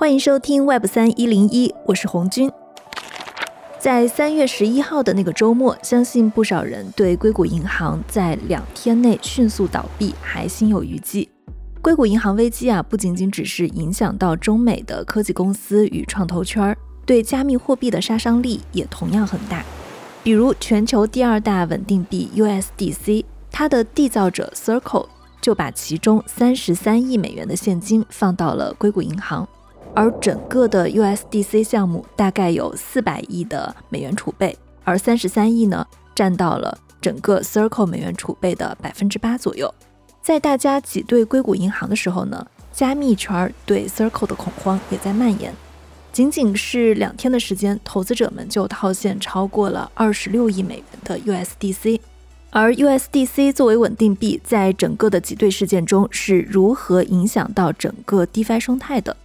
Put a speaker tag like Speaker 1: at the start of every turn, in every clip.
Speaker 1: 欢迎收听 Web 三一零一，我是红军。在三月十一号的那个周末，相信不少人对硅谷银行在两天内迅速倒闭还心有余悸。硅谷银行危机啊，不仅仅只是影响到中美的科技公司与创投圈儿，对加密货币的杀伤力也同样很大。比如全球第二大稳定币 USDC，它的缔造者 Circle 就把其中三十三亿美元的现金放到了硅谷银行，而整个的 USDC 项目大概有四百亿的美元储备，而三十三亿呢，占到了整个 Circle 美元储备的百分之八左右。在大家挤兑硅谷银行的时候呢，加密圈对 Circle 的恐慌也在蔓延。仅仅是两天的时间，投资者们就套现超过了二十六亿美元的 USDC。而 USDC 作为稳定币，在整个的挤兑事件中是如何影响到整个 DeFi 生态的？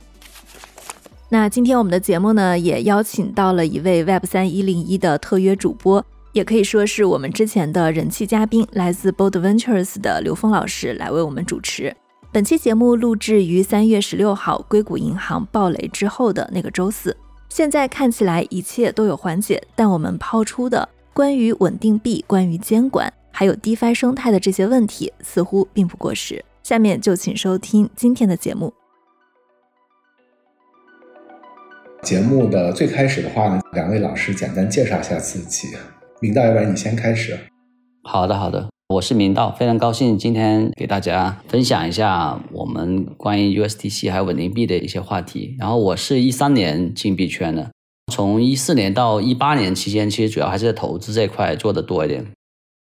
Speaker 1: 那今天我们的节目呢，也邀请到了一位 Web 三一零一的特约主播，也可以说是我们之前的人气嘉宾，来自 Bold Ventures 的刘峰老师来为我们主持。本期节目录制于三月十六号硅谷银行暴雷之后的那个周四。现在看起来一切都有缓解，但我们抛出的关于稳定币、关于监管，还有 DeFi 生态的这些问题，似乎并不过时。下面就请收听今天的节目。
Speaker 2: 节目的最开始的话呢，两位老师简单介绍一下自己。明道，要不然你先开始。
Speaker 3: 好的，好的。我是明道，非常高兴今天给大家分享一下我们关于 USDC 还有稳定币的一些话题。然后我是一三年进币圈的，从一四年到一八年期间，其实主要还是在投资这块做的多一点，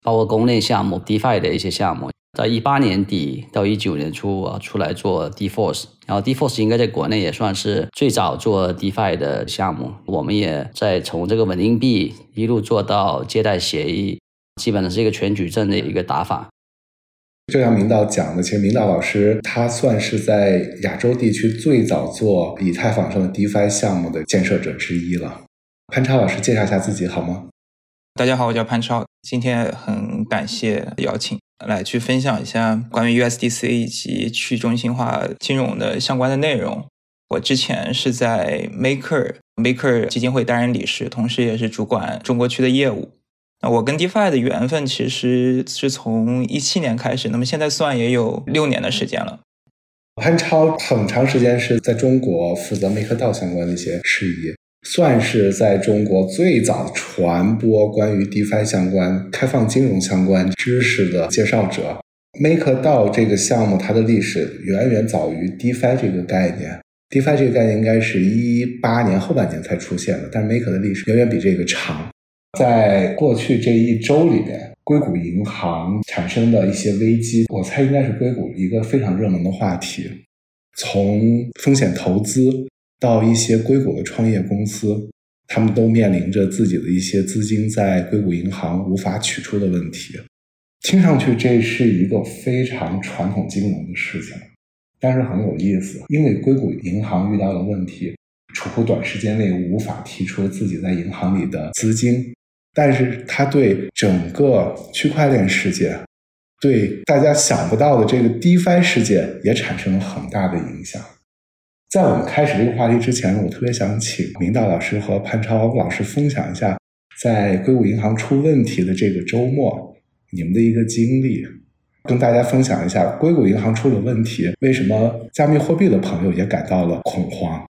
Speaker 3: 包括公链项目、DeFi 的一些项目。在一八年底到一九年初啊，出来做 DeForce，然后 DeForce 应该在国内也算是最早做 DeFi 的项目。我们也在从这个稳定币一路做到借贷协议。基本上是一个全矩阵的一个打法。
Speaker 2: 就像明道讲的，其实明道老师他算是在亚洲地区最早做以太坊上的 DeFi 项目的建设者之一了。潘超老师介绍一下自己好吗？
Speaker 4: 大家好，我叫潘超，今天很感谢邀请来去分享一下关于 USDC 以及去中心化金融的相关的内容。我之前是在 Maker Maker 基金会担任理事，同时也是主管中国区的业务。那我跟 DeFi 的缘分其实是从一七年开始，那么现在算也有六年的时间了。
Speaker 2: 潘超很长时间是在中国负责 MakerDAO 相关的一些事宜，算是在中国最早传播关于 DeFi 相关、开放金融相关知识的介绍者。MakerDAO 这个项目它的历史远远早于 DeFi 这个概念，DeFi 这个概念应该是一八年后半年才出现的，但 Maker 的历史远远比这个长。在过去这一周里边，硅谷银行产生的一些危机，我猜应该是硅谷一个非常热门的话题。从风险投资到一些硅谷的创业公司，他们都面临着自己的一些资金在硅谷银行无法取出的问题。听上去这是一个非常传统金融的事情，但是很有意思，因为硅谷银行遇到了问题，储户短时间内无法提出自己在银行里的资金。但是它对整个区块链世界，对大家想不到的这个 DeFi 世界也产生了很大的影响。在我们开始这个话题之前，我特别想请明道老师和潘超老师分享一下，在硅谷银行出问题的这个周末，你们的一个经历，跟大家分享一下硅谷银行出了问题，为什么加密货币的朋友也感到了恐慌？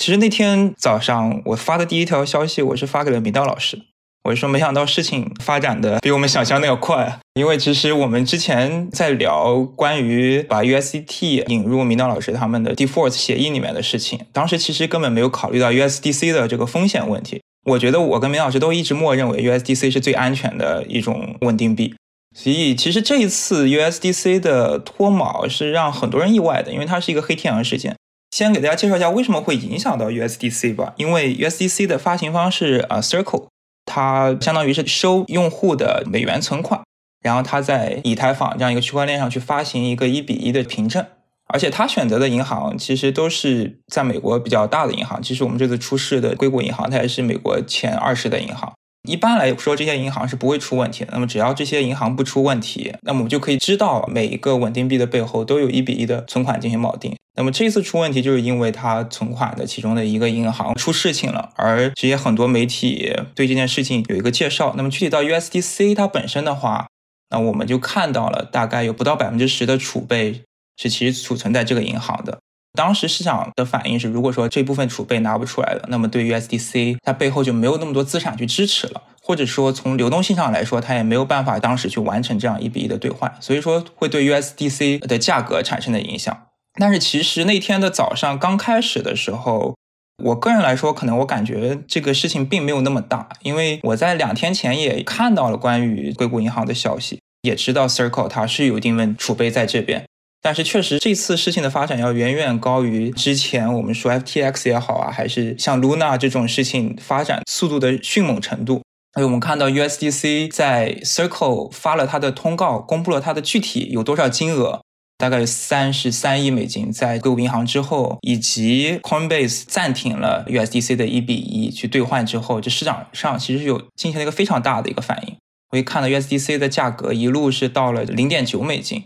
Speaker 4: 其实那天早上我发的第一条消息，我是发给了明道老师。我就说，没想到事情发展的比我们想象的要快。因为其实我们之前在聊关于把 USDT 引入明道老师他们的 default 协议里面的事情，当时其实根本没有考虑到 USDC 的这个风险问题。我觉得我跟明老师都一直默认为 USDC 是最安全的一种稳定币。所以其实这一次 USDC 的脱锚是让很多人意外的，因为它是一个黑天鹅事件。先给大家介绍一下为什么会影响到 USDC 吧。因为 USDC 的发行方是啊 Circle。它相当于是收用户的美元存款，然后它在以太坊这样一个区块链上去发行一个一比一的凭证，而且它选择的银行其实都是在美国比较大的银行。其实我们这次出事的硅谷银行，它也是美国前二十的银行。一般来说，这些银行是不会出问题的。那么只要这些银行不出问题，那么我们就可以知道每一个稳定币的背后都有一比一的存款进行锚定。那么这次出问题，就是因为它存款的其中的一个银行出事情了，而这些很多媒体对这件事情有一个介绍。那么具体到 USDC 它本身的话，那我们就看到了大概有不到百分之十的储备是其实储存在这个银行的。当时市场的反应是，如果说这部分储备拿不出来了，那么对 USDC 它背后就没有那么多资产去支持了，或者说从流动性上来说，它也没有办法当时去完成这样一比一的兑换，所以说会对 USDC 的价格产生的影响。但是其实那天的早上刚开始的时候，我个人来说，可能我感觉这个事情并没有那么大，因为我在两天前也看到了关于硅谷银行的消息，也知道 Circle 它是有一定的储备在这边。但是确实这次事情的发展要远远高于之前我们说 FTX 也好啊，还是像 Luna 这种事情发展速度的迅猛程度。所以我们看到 USDC 在 Circle 发了它的通告，公布了它的具体有多少金额。大概三十三亿美金在硅谷银行之后，以及 Coinbase 暂停了 USDC 的一比一去兑换之后，这市场上其实有进行了一个非常大的一个反应。我一看到 USDC 的价格一路是到了零点九美金，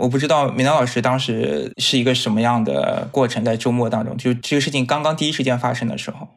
Speaker 4: 我不知道明道老师当时是一个什么样的过程，在周末当中，就这个事情刚刚第一时间发生的时候。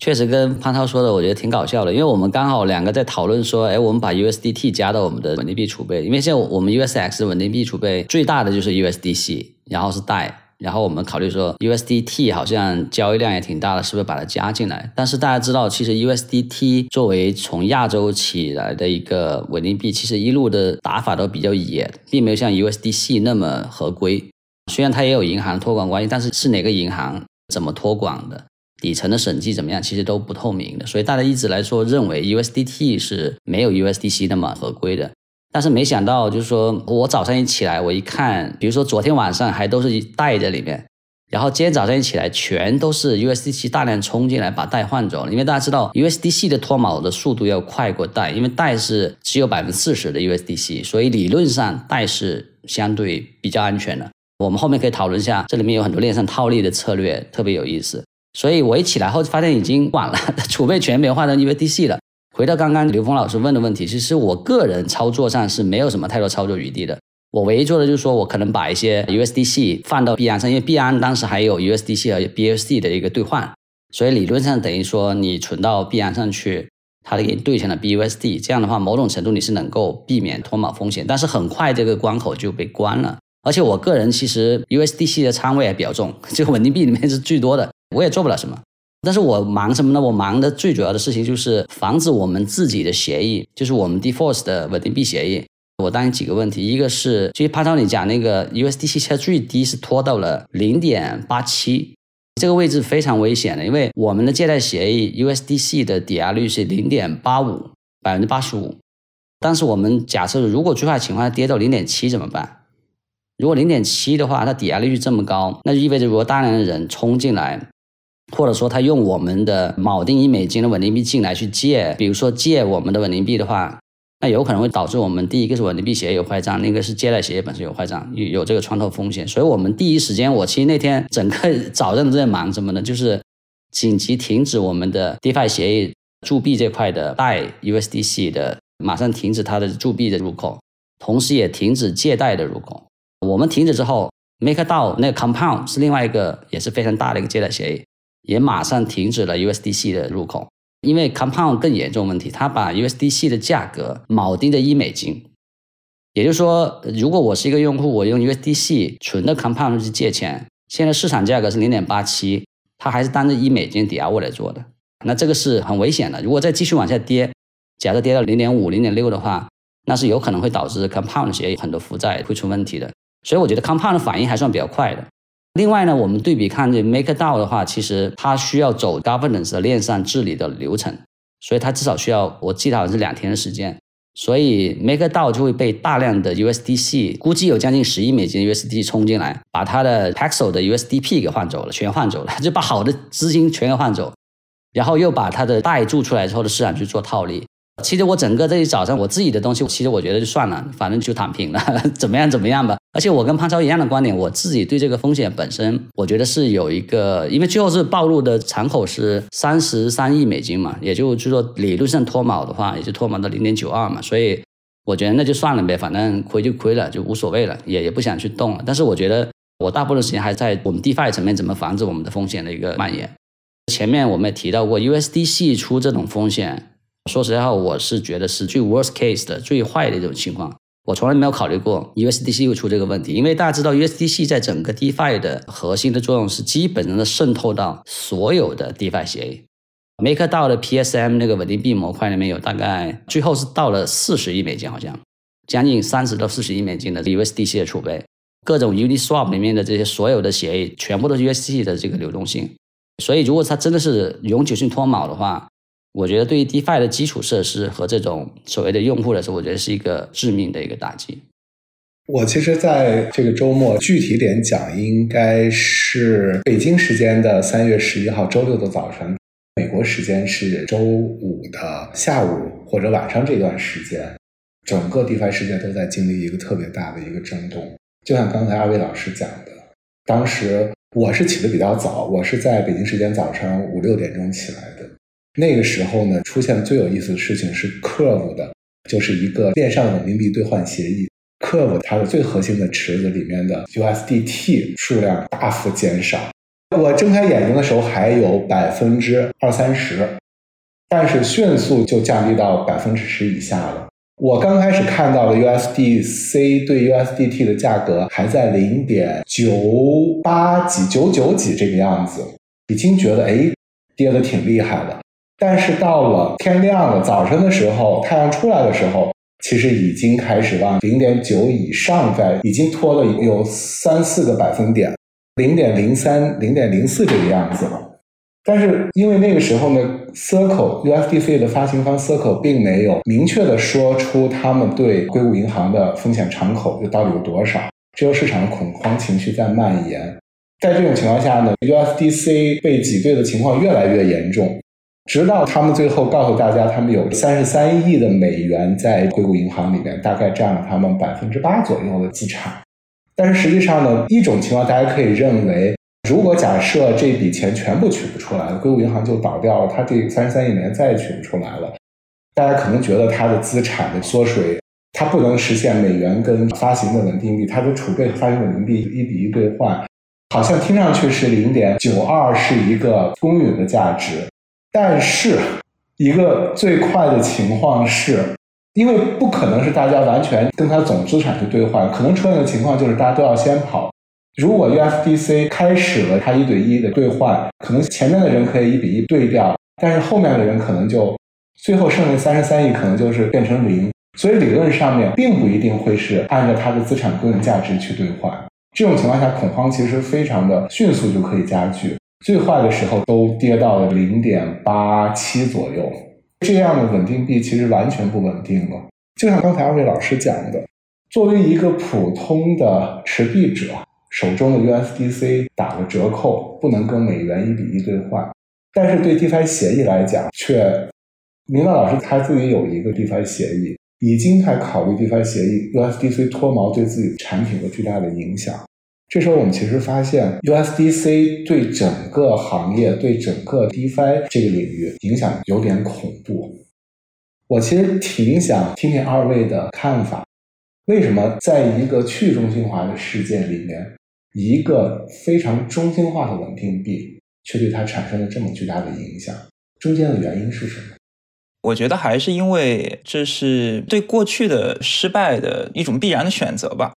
Speaker 3: 确实跟潘涛说的，我觉得挺搞笑的，因为我们刚好两个在讨论说，哎，我们把 USDT 加到我们的稳定币储备，因为现在我们 USX 稳定币储备最大的就是 USDC，然后是贷，然后我们考虑说 USDT 好像交易量也挺大的，是不是把它加进来？但是大家知道，其实 USDT 作为从亚洲起来的一个稳定币，其实一路的打法都比较野，并没有像 USDC 那么合规。虽然它也有银行托管关系，但是是哪个银行怎么托管的？底层的审计怎么样？其实都不透明的，所以大家一直来说认为 USDT 是没有 USDC 那么合规的。但是没想到，就是说我早上一起来，我一看，比如说昨天晚上还都是带在里面，然后今天早上一起来，全都是 USDC 大量冲进来把带换走了。因为大家知道 USDC 的脱锚的速度要快过带，因为带是只有百分之四十的 USDC，所以理论上带是相对比较安全的。我们后面可以讨论一下，这里面有很多链上套利的策略，特别有意思。所以我一起来后发现已经晚了，储备全没换成 USDC 了。回到刚刚刘峰老师问的问题，其实我个人操作上是没有什么太多操作余地的。我唯一做的就是说我可能把一些 USDC 放到币安上，因为币安当时还有 USDC 和 BUSD 的一个兑换，所以理论上等于说你存到币安上去，它给你兑成了 BUSD，这样的话某种程度你是能够避免脱锚风险。但是很快这个关口就被关了，而且我个人其实 USDC 的仓位还比较重，就 稳定币里面是最多的。我也做不了什么，但是我忙什么呢？我忙的最主要的事情就是防止我们自己的协议，就是我们 Default 的稳定币协议。我担心几个问题，一个是，就潘超你讲那个 USDC 现在最低是拖到了零点八七，这个位置非常危险的，因为我们的借贷协议 USDC 的抵押率是零点八五，百分之八十五。但是我们假设如果最坏情况跌到零点七怎么办？如果零点七的话，它抵押率这么高，那就意味着如果大量的人冲进来。或者说他用我们的锚定一美金的稳定币进来去借，比如说借我们的稳定币的话，那有可能会导致我们第一个是稳定币协议有坏账，另一个是借贷协议本身有坏账，有有这个穿透风险。所以我们第一时间，我其实那天整个早上都在忙什么呢？就是紧急停止我们的 DeFi 协议铸币这块的贷 USDC 的，马上停止它的铸币的入口，同时也停止借贷的入口。我们停止之后，MakerDAO 那个 Compound 是另外一个也是非常大的一个借贷协议。也马上停止了 USDC 的入口，因为 Compound 更严重问题，它把 USDC 的价格锚定在一美金，也就是说，如果我是一个用户，我用 USDC 存的 Compound 去借钱，现在市场价格是零点八七，它还是当着一美金抵押物来做的，那这个是很危险的。如果再继续往下跌，假设跌到零点五、零点六的话，那是有可能会导致 Compound 企业很多负债会出问题的。所以我觉得 Compound 的反应还算比较快的。另外呢，我们对比看这 MakerDAO 的话，其实它需要走 Governance 的链上治理的流程，所以它至少需要，我记得好像是两天的时间。所以 MakerDAO 就会被大量的 USDC，估计有将近十亿美金 USD 冲进来，把它的 Paxo 的 USDP 给换走了，全换走了，就把好的资金全给换走，然后又把它的贷注出来之后的市场去做套利。其实我整个这一早上我自己的东西，其实我觉得就算了，反正就躺平了，怎么样怎么样吧。而且我跟潘超一样的观点，我自己对这个风险本身，我觉得是有一个，因为最后是暴露的敞口是三十三亿美金嘛，也就就说理论上脱锚的话，也就脱锚到零点九二嘛，所以我觉得那就算了呗，反正亏就亏了，就无所谓了，也也不想去动了。但是我觉得我大部分时间还在我们 DeFi 层面怎么防止我们的风险的一个蔓延。前面我们也提到过，USDC 出这种风险，说实在话，我是觉得是最 worst case 的、最坏的一种情况。我从来没有考虑过 USDC 会出这个问题，因为大家知道 USDC 在整个 DeFi 的核心的作用是基本上的渗透到所有的 DeFi 协议。MakerDAO 的 PSM 那个稳定币模块里面有大概最后是到了四十亿美金，好像将近三十到四十亿美金的 USDC 的储备。各种 Uniswap 里面的这些所有的协议，全部都是 USDC 的这个流动性。所以，如果它真的是永久性脱锚的话，我觉得对于 DeFi 的基础设施和这种所谓的用户来说，我觉得是一个致命的一个打击。
Speaker 2: 我其实在这个周末具体点讲，应该是北京时间的三月十一号周六的早晨，美国时间是周五的下午或者晚上这段时间，整个 DeFi 世界都在经历一个特别大的一个震动。就像刚才二位老师讲的，当时我是起的比较早，我是在北京时间早上五六点钟起来。那个时候呢，出现最有意思的事情是 Curve 的，就是一个线上稳定币兑换协议。Curve 它的最核心的池子里面的 USDT 数量大幅减少。我睁开眼睛的时候还有百分之二三十，但是迅速就降低到百分之十以下了。我刚开始看到的 USDC 对 USDT 的价格还在零点九八几、九九几这个样子，已经觉得哎跌的挺厉害了。但是到了天亮了，早晨的时候，太阳出来的时候，其实已经开始往零点九以上在，已经拖了有三四个百分点，零点零三、零点零四这个样子了。但是因为那个时候呢，Circle USDC 的发行方 Circle 并没有明确的说出他们对硅谷银行的风险敞口就到底有多少，只有市场的恐慌情绪在蔓延。在这种情况下呢，USDC 被挤兑的情况越来越严重，直到他们最后告诉大家，他们有三十三亿的美元在硅谷银行里面，大概占了他们百分之八左右的资产。但是实际上呢，一种情况大家可以认为。如果假设这笔钱全部取不出来了，硅谷银行就倒掉了，它这三十三亿美元再也取不出来了，大家可能觉得它的资产的缩水，它不能实现美元跟发行的稳定币，它的储备发行稳定币一比一兑换，好像听上去是零点九二是一个公允的价值，但是一个最快的情况是，因为不可能是大家完全跟它总资产去兑换，可能出现的情况就是大家都要先跑。如果 USDC 开始了它一对一的兑换，可能前面的人可以一比一对掉，但是后面的人可能就最后剩下三十三亿，可能就是变成零。所以理论上面并不一定会是按照它的资产公允价值去兑换。这种情况下，恐慌其实非常的迅速就可以加剧，最坏的时候都跌到了零点八七左右。这样的稳定币其实完全不稳定了。就像刚才二位老师讲的，作为一个普通的持币者。手中的 USDC 打了折扣，不能跟美元一比一兑换。但是对 DeFi 协议来讲，却明道老师他自己有一个 DeFi 协议，已经在考虑 DeFi 协议 USDC 脱锚对自己产品的巨大的影响。这时候我们其实发现，USDC 对整个行业、对整个 DeFi 这个领域影响有点恐怖。我其实挺想听听二位的看法，为什么在一个去中心化的世界里面？一个非常中心化的稳定币，却对它产生了这么巨大的影响，中间的原因是什么？
Speaker 4: 我觉得还是因为这是对过去的失败的一种必然的选择吧。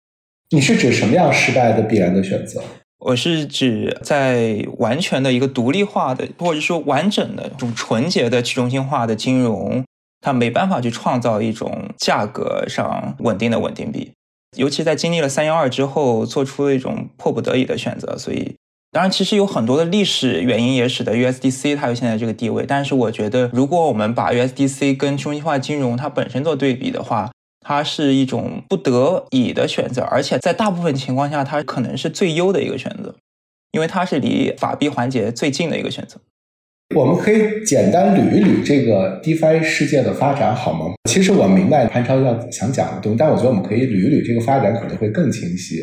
Speaker 2: 你是指什么样失败的必然的选择？
Speaker 4: 我是指在完全的一个独立化的，或者说完整的、这种纯洁的去中心化的金融，它没办法去创造一种价格上稳定的稳定币。尤其在经历了三幺二之后，做出了一种迫不得已的选择。所以，当然，其实有很多的历史原因也使得 USDC 它有现在这个地位。但是，我觉得，如果我们把 USDC 跟中心化金融它本身做对比的话，它是一种不得已的选择，而且在大部分情况下，它可能是最优的一个选择，因为它是离法币环节最近的一个选择。
Speaker 2: 我们可以简单捋一捋这个 DeFi 世界的发展，好吗？其实我明白潘超要想讲的东西，但我觉得我们可以捋一捋这个发展，可能会更清晰。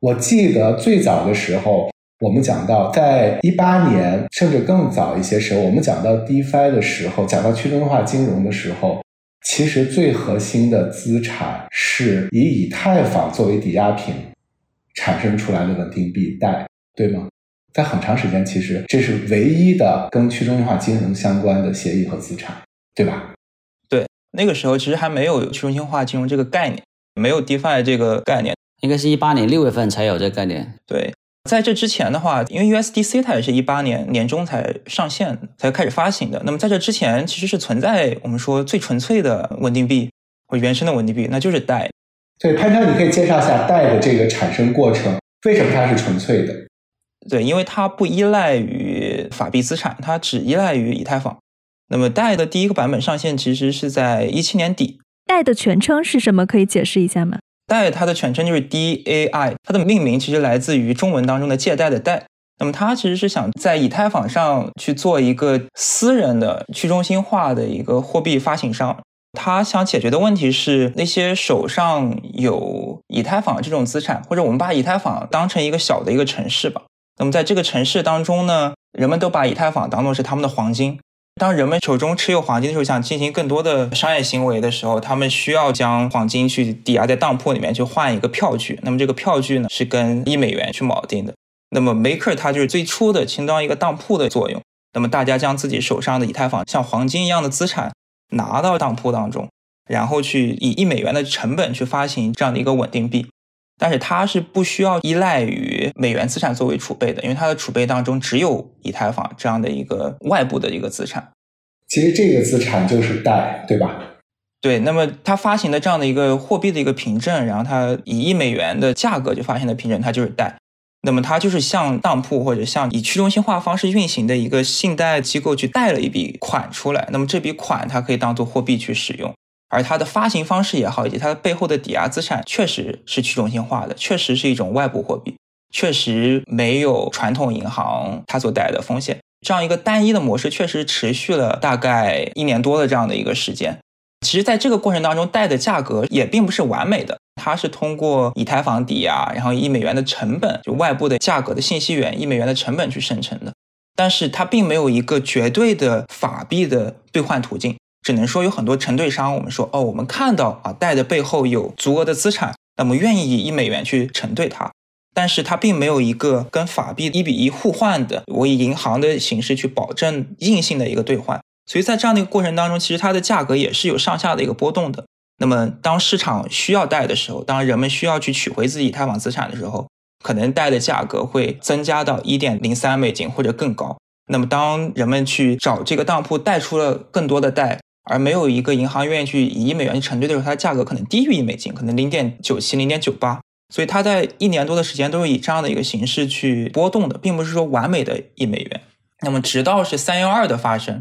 Speaker 2: 我记得最早的时候，我们讲到在一八年，甚至更早一些时候，我们讲到 DeFi 的时候，讲到去中心化金融的时候，其实最核心的资产是以以太坊作为抵押品，产生出来的稳定币贷，对吗？在很长时间，其实这是唯一的跟去中心化金融相关的协议和资产，对吧？
Speaker 4: 对，那个时候其实还没有去中心化金融这个概念，没有 DeFi 这个概念，
Speaker 3: 应该是一八年六月份才有这个概念。
Speaker 4: 对，在这之前的话，因为 USDC 它也是一八年年中才上线，才开始发行的。那么在这之前，其实是存在我们说最纯粹的稳定币或原生的稳定币，那就是贷。
Speaker 2: 对，潘超，你可以介绍一下贷的这个产生过程，为什么它是纯粹的？
Speaker 4: 对，因为它不依赖于法币资产，它只依赖于以太坊。那么贷的第一个版本上线其实是在一七年底。
Speaker 1: 贷的全称是什么？可以解释一下吗？
Speaker 4: 贷它的全称就是 DAI，它的命名其实来自于中文当中的借贷的贷。那么它其实是想在以太坊上去做一个私人的去中心化的一个货币发行商。他想解决的问题是那些手上有以太坊这种资产，或者我们把以太坊当成一个小的一个城市吧。那么在这个城市当中呢，人们都把以太坊当做是他们的黄金。当人们手中持有黄金的时候，想进行更多的商业行为的时候，他们需要将黄金去抵押在当铺里面去换一个票据。那么这个票据呢，是跟一美元去锚定的。那么 Maker 它就是最初的充当一个当铺的作用。那么大家将自己手上的以太坊像黄金一样的资产拿到当铺当中，然后去以一美元的成本去发行这样的一个稳定币。但是它是不需要依赖于美元资产作为储备的，因为它的储备当中只有以太坊这样的一个外部的一个资产。
Speaker 2: 其实这个资产就是贷，对吧？
Speaker 4: 对。那么它发行的这样的一个货币的一个凭证，然后它以一美元的价格就发行的凭证，它就是贷。那么它就是向当铺或者向以去中心化方式运行的一个信贷机构去贷了一笔款出来。那么这笔款它可以当做货币去使用。而它的发行方式也好，以及它的背后的抵押资产，确实是去中心化的，确实是一种外部货币，确实没有传统银行它所带来的风险。这样一个单一的模式，确实持续了大概一年多的这样的一个时间。其实，在这个过程当中，贷的价格也并不是完美的，它是通过以太坊抵押，然后一美元的成本，就外部的价格的信息源，一美元的成本去生成的。但是它并没有一个绝对的法币的兑换途径。只能说有很多承兑商，我们说哦，我们看到啊贷的背后有足额的资产，那么愿意以一美元去承兑它，但是它并没有一个跟法币一比一互换的，我以银行的形式去保证硬性的一个兑换，所以在这样的一个过程当中，其实它的价格也是有上下的一个波动的。那么当市场需要贷的时候，当人们需要去取回自己以太坊资产的时候，可能贷的价格会增加到一点零三美金或者更高。那么当人们去找这个当铺贷出了更多的贷。而没有一个银行愿意去以一美元去承兑的时候，它的价格可能低于一美金，可能零点九七、零点九八，所以它在一年多的时间都是以这样的一个形式去波动的，并不是说完美的一美元。那么直到是三幺二的发生，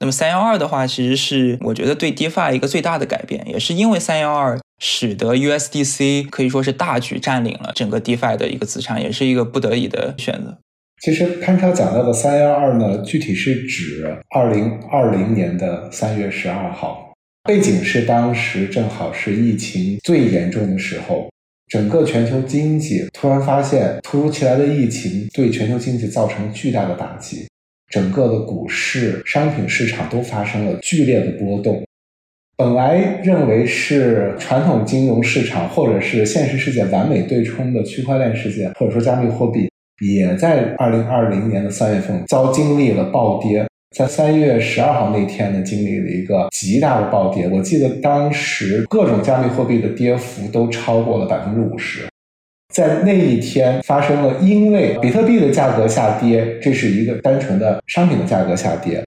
Speaker 4: 那么三幺二的话，其实是我觉得对 DeFi 一个最大的改变，也是因为三幺二使得 USDC 可以说是大举占领了整个 DeFi 的一个资产，也是一个不得已的选择。
Speaker 2: 其实潘超讲到的三幺二呢，具体是指二零二零年的三月十二号，背景是当时正好是疫情最严重的时候，整个全球经济突然发现突如其来的疫情对全球经济造成巨大的打击，整个的股市、商品市场都发生了剧烈的波动。本来认为是传统金融市场或者是现实世界完美对冲的区块链世界，或者说加密货币。也在二零二零年的三月份遭经历了暴跌，在三月十二号那天呢，经历了一个极大的暴跌。我记得当时各种加密货币的跌幅都超过了百分之五十。在那一天发生了，因为比特币的价格下跌，这是一个单纯的商品的价格下跌，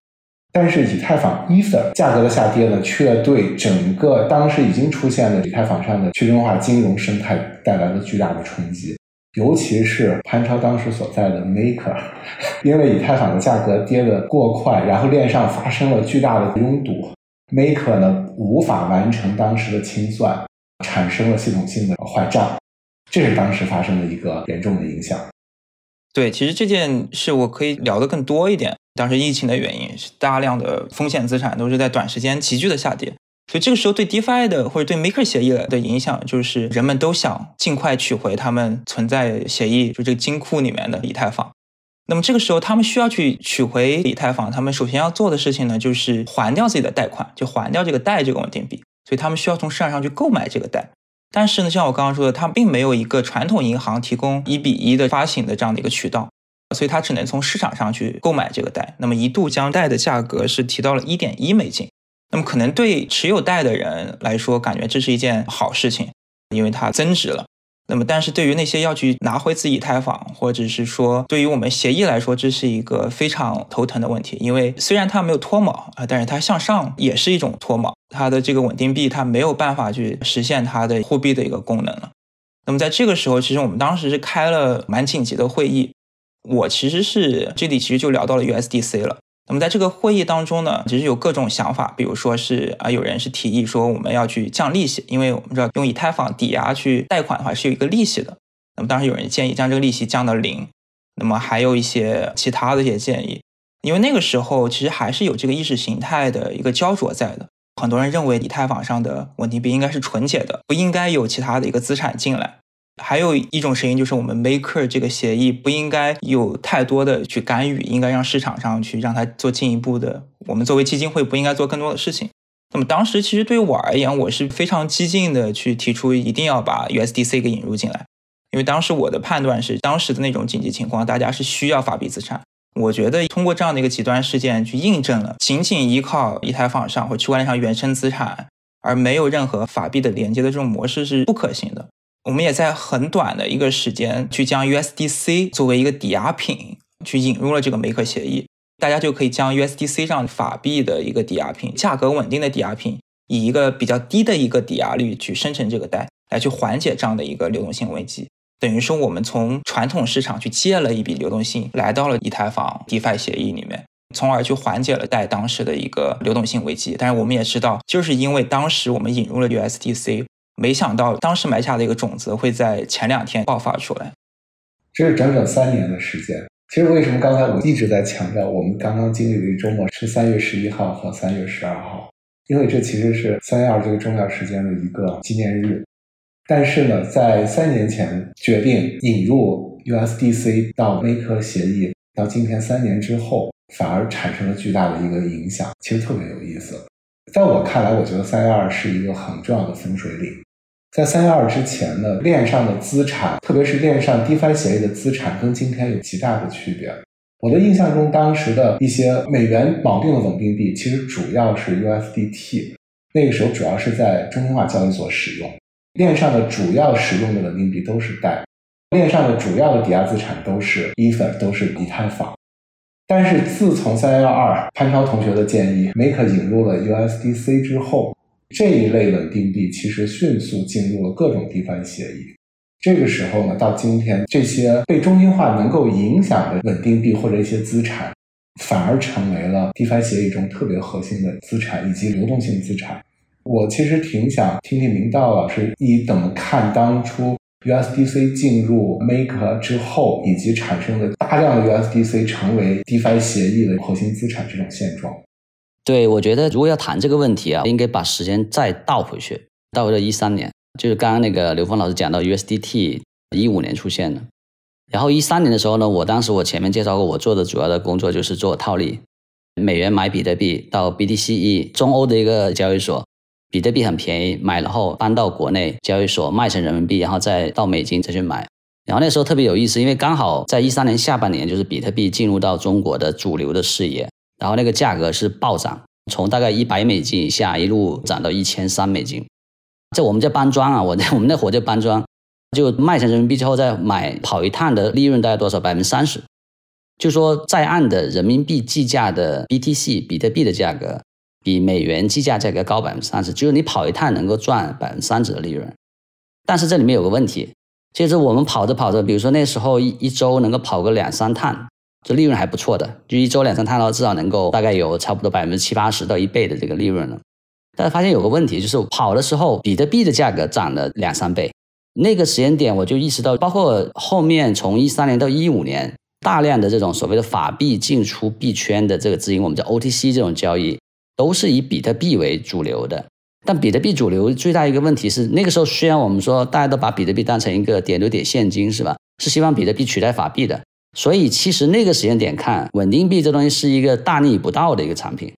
Speaker 2: 但是以太坊 Ether 价格的下跌呢，却对整个当时已经出现的以太坊上的去中心化金融生态带来了巨大的冲击。尤其是潘超当时所在的 Maker，因为以太坊的价格跌得过快，然后链上发生了巨大的拥堵，Maker 呢无法完成当时的清算，产生了系统性的坏账，这是当时发生的一个严重的影响。
Speaker 4: 对，其实这件事我可以聊得更多一点。当时疫情的原因是大量的风险资产都是在短时间急剧的下跌。所以这个时候对 DeFi 的或者对 Maker 协议的影响，就是人们都想尽快取回他们存在协议就这个金库里面的以太坊。那么这个时候他们需要去取回以太坊，他们首先要做的事情呢，就是还掉自己的贷款，就还掉这个贷这个稳定币。所以他们需要从市场上去购买这个贷。但是呢，像我刚刚说的，它并没有一个传统银行提供一比一的发行的这样的一个渠道，所以它只能从市场上去购买这个贷。那么一度将贷的价格是提到了一点一美金。那么可能对持有贷的人来说，感觉这是一件好事情，因为它增值了。那么，但是对于那些要去拿回自己以太坊，或者是说对于我们协议来说，这是一个非常头疼的问题。因为虽然它没有脱锚啊，但是它向上也是一种脱锚。它的这个稳定币，它没有办法去实现它的货币的一个功能了。那么在这个时候，其实我们当时是开了蛮紧急的会议，我其实是这里其实就聊到了 USDC 了。那么在这个会议当中呢，其实有各种想法，比如说是啊，有人是提议说我们要去降利息，因为我们知道用以太坊抵押去贷款的话是有一个利息的。那么当时有人建议将这个利息降到零。那么还有一些其他的一些建议，因为那个时候其实还是有这个意识形态的一个焦灼在的。很多人认为以太坊上的稳定币应该是纯洁的，不应该有其他的一个资产进来。还有一种声音就是，我们 Maker 这个协议不应该有太多的去干预，应该让市场上去让它做进一步的。我们作为基金会不应该做更多的事情。那么当时其实对于我而言，我是非常激进的去提出一定要把 USDC 给引入进来，因为当时我的判断是，当时的那种紧急情况，大家是需要法币资产。我觉得通过这样的一个极端事件去印证了，仅仅依靠以太坊上或区块链上原生资产，而没有任何法币的连接的这种模式是不可行的。我们也在很短的一个时间去将 USDC 作为一个抵押品去引入了这个梅克协议，大家就可以将 USDC 上法币的一个抵押品，价格稳定的抵押品，以一个比较低的一个抵押率去生成这个贷，来去缓解这样的一个流动性危机。等于说，我们从传统市场去借了一笔流动性，来到了以太坊 DeFi 协议里面，从而去缓解了贷当时的一个流动性危机。但是我们也知道，就是因为当时我们引入了 USDC。没想到当时埋下的一个种子会在前两天爆发出来，
Speaker 2: 这是整整三年的时间。其实为什么刚才我一直在强调，我们刚刚经历的一周末是三月十一号和三月十二号，因为这其实是三幺二这个重要时间的一个纪念日。但是呢，在三年前决定引入 USDC 到 Maker 协议，到今天三年之后，反而产生了巨大的一个影响，其实特别有意思。在我看来，我觉得三幺二是一个很重要的分水岭。在三幺二之前呢，链上的资产，特别是链上 DeFi 协议的资产，跟今天有极大的区别。我的印象中，当时的一些美元锚定的稳定币，其实主要是 USDT，那个时候主要是在中心化交易所使用。链上的主要使用的稳定币都是贷，链上的主要的抵押资产都是 Ether，都是以太坊。但是自从三幺二潘超同学的建议，Make 引入了 USDC 之后。这一类稳定币其实迅速进入了各种 DeFi 协议。这个时候呢，到今天，这些被中心化能够影响的稳定币或者一些资产，反而成为了 DeFi 协议中特别核心的资产以及流动性资产。我其实挺想听听明道老师你怎么看当初 USDC 进入 Maker 之后，以及产生的大量的 USDC 成为 DeFi 协议的核心资产这种现状。
Speaker 3: 对，我觉得如果要谈这个问题啊，应该把时间再倒回去，倒回到一三年，就是刚刚那个刘峰老师讲到 USDT 一五年出现的，然后一三年的时候呢，我当时我前面介绍过，我做的主要的工作就是做套利，美元买比特币到 BTCE 中欧的一个交易所，比特币很便宜，买了后搬到国内交易所卖成人民币，然后再到美金再去买，然后那时候特别有意思，因为刚好在一三年下半年，就是比特币进入到中国的主流的视野。然后那个价格是暴涨，从大概一百美金以下一路涨到一千三美金。在我们这搬砖啊，我在 我们那会儿就搬砖，就卖成人民币之后再买跑一趟的利润大概多少？百分之三十。就说在岸的人民币计价的 BTC 比特币的价格比美元计价价格高百分之三十，就是你跑一趟能够赚百分之三十的利润。但是这里面有个问题，就是我们跑着跑着，比如说那时候一一周能够跑个两三趟。这利润还不错的，就一周两三趟的话，至少能够大概有差不多百分之七八十到一倍的这个利润了。但是发现有个问题，就是跑的时候，比特币的价格涨了两三倍。那个时间点，我就意识到，包括后面从一三年到一五年，大量的这种所谓的法币进出币圈的这个资金，我们叫 OTC 这种交易，都是以比特币为主流的。但比特币主流最大一个问题是，那个时候虽然我们说大家都把比特币当成一个点对点现金，是吧？是希望比特币取代法币的。所以，其实那个时间点看，稳定币这东西是一个大逆不道的一个产品。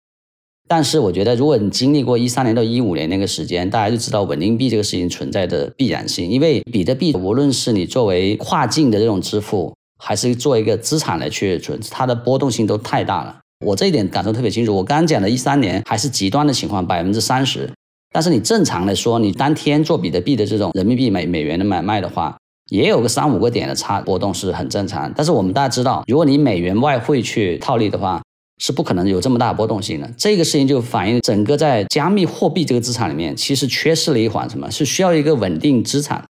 Speaker 3: 但是我觉得，如果你经历过一三年到一五年那个时间，大家就知道稳定币这个事情存在的必然性。因为比特币，无论是你作为跨境的这种支付，还是做一个资产来去存，它的波动性都太大了。我这一点感受特别清楚。我刚刚讲的一三年还是极端的情况，百分之三十。但是你正常来说，你当天做比特币的这种人民币美美元的买卖的话，也有个三五个点的差波动是很正常。但是我们大家知道，如果你美元外汇去套利的话，是不可能有这么大波动性的。这个事情就反映整个在加密货币这个资产里面，其实缺失了一环，什么是需要一个稳定资产？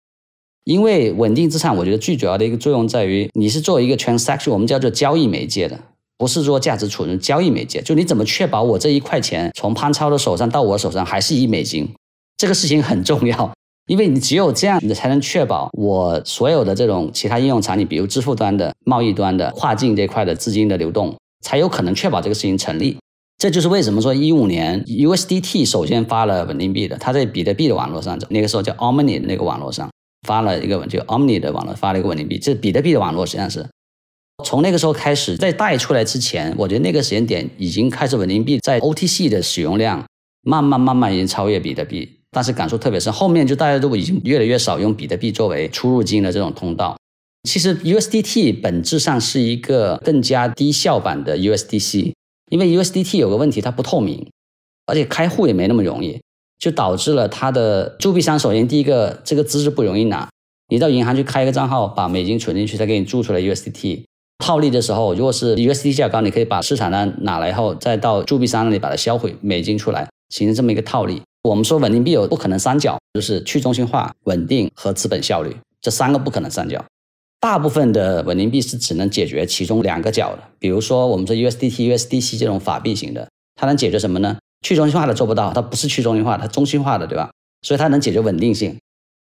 Speaker 3: 因为稳定资产，我觉得最主要的一个作用在于，你是做一个 transaction，我们叫做交易媒介的，不是说价值储存交易媒介。就你怎么确保我这一块钱从潘超的手上到我手上还是一美金？这个事情很重要，因为你只有这样，你才能确保我所有的这种其他应用场景，比如支付端的、贸易端的、跨境这块的资金的流动。才有可能确保这个事情成立，这就是为什么说一五年 USDT 首先发了稳定币的，它在比特币的网络上，那个时候叫 Omni 的那个网络上发了一个就 Omni 的网络发了一个稳定币，这比特币的网络实际上是。从那个时候开始，在带出来之前，我觉得那个时间点已经开始稳定币在 OTC 的使用量慢慢慢慢已经超越比特币，但是感受特别深，后面就大家都已经越来越少用比特币作为出入金的这种通道。其实 USDT 本质上是一个更加低效版的 USDC，因为 USDT 有个问题，它不透明，而且开户也没那么容易，就导致了它的铸币商首先第一个这个资质不容易拿，你到银行去开一个账号，把美金存进去，再给你铸出来 USDT，套利的时候，如果是 USDT 价高，你可以把市场单拿来后，再到铸币商那里把它销毁美金出来，形成这么一个套利。我们说稳定币有不可能三角，就是去中心化、稳定和资本效率这三个不可能三角。大部分的稳定币是只能解决其中两个角的，比如说我们说 USDT、USDC 这种法币型的，它能解决什么呢？去中心化的做不到，它不是去中心化，它中心化的，对吧？所以它能解决稳定性。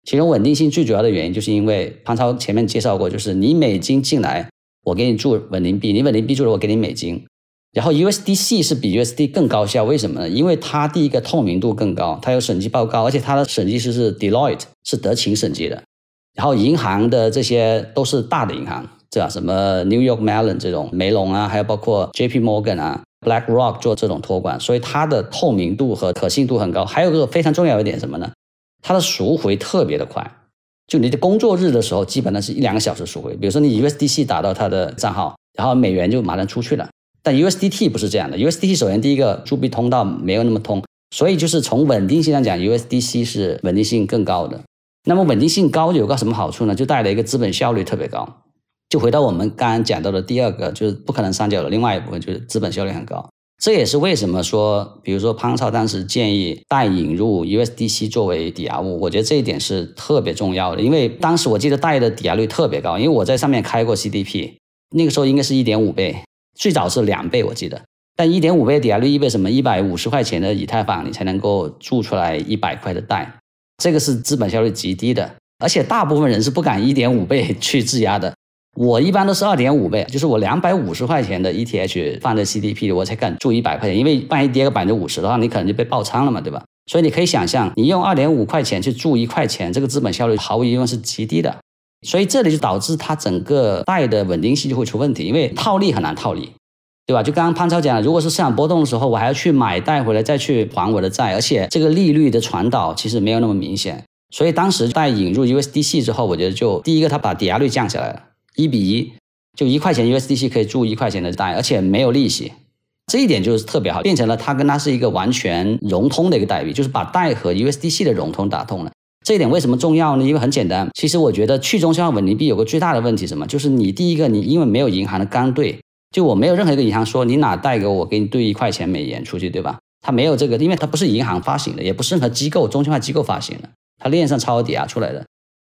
Speaker 3: 其中稳定性最主要的原因，就是因为潘超前面介绍过，就是你美金进来，我给你注稳定币，你稳定币注了，我给你美金。然后 USDC 是比 USD 更高效，为什么呢？因为它第一个透明度更高，它有审计报告，而且它的审计师是 Deloitte，是德勤审计的。然后银行的这些都是大的银行，对吧？什么 New York Mellon 这种梅隆啊，还有包括 J P Morgan 啊，Black Rock 做这种托管，所以它的透明度和可信度很高。还有个非常重要一点什么呢？它的赎回特别的快，就你的工作日的时候，基本上是一两个小时赎回。比如说你 USDC 打到它的账号，然后美元就马上出去了。但 USDT 不是这样的，USDT 首先第一个铸币通道没有那么通，所以就是从稳定性上讲，USDC 是稳定性更高的。那么稳定性高有个什么好处呢？就带来一个资本效率特别高。就回到我们刚刚讲到的第二个，就是不可能三角的另外一部分，就是资本效率很高。这也是为什么说，比如说潘超当时建议代引入 USDC 作为抵押物，我觉得这一点是特别重要的。因为当时我记得贷的抵押率特别高，因为我在上面开过 CDP，那个时候应该是一点五倍，最早是两倍，我记得。但一点五倍抵押率意味着什么？一百五十块钱的以太坊，你才能够注出来一百块的贷。这个是资本效率极低的，而且大部分人是不敢一点五倍 去质押的。我一般都是二点五倍，就是我两百五十块钱的 ETH 放在 CDP，我才敢注一百块钱，因为万一跌个百分之五十的话，你可能就被爆仓了嘛，对吧？所以你可以想象，你用二点五块钱去注一块钱，这个资本效率毫无疑问是极低的。所以这里就导致它整个贷的稳定性就会出问题，因为套利很难套利。对吧？就刚刚潘超讲，如果是市场波动的时候，我还要去买贷回来再去还我的债，而且这个利率的传导其实没有那么明显。所以当时在引入 USDC 之后，我觉得就第一个，它把抵押率降下来了，一比一，就一块钱 USDC 可以注一块钱的贷，而且没有利息，这一点就是特别好，变成了它跟它是一个完全融通的一个代币，就是把贷和 USDC 的融通打通了。这一点为什么重要呢？因为很简单，其实我觉得去中心化稳定币有个最大的问题什么？就是你第一个，你因为没有银行的刚兑。就我没有任何一个银行说你哪贷给我，给你兑一块钱美元出去，对吧？它没有这个，因为它不是银行发行的，也不是任何机构中心化机构发行的，它链上超额抵押出来的。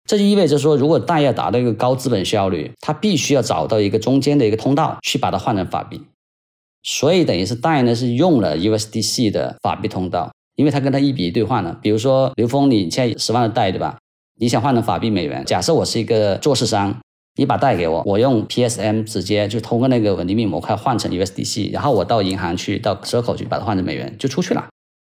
Speaker 3: 这就意味着说，如果贷要达到一个高资本效率，它必须要找到一个中间的一个通道去把它换成法币。所以等于是贷呢是用了 USDC 的法币通道，因为他跟他一比一兑换了。比如说刘峰，你现在十万的贷，对吧？你想换成法币美元，假设我是一个做市商。你把贷给我，我用 PSM 直接就通过那个稳定币模块换成 USDC，然后我到银行去，到蛇口去把它换成美元就出去了。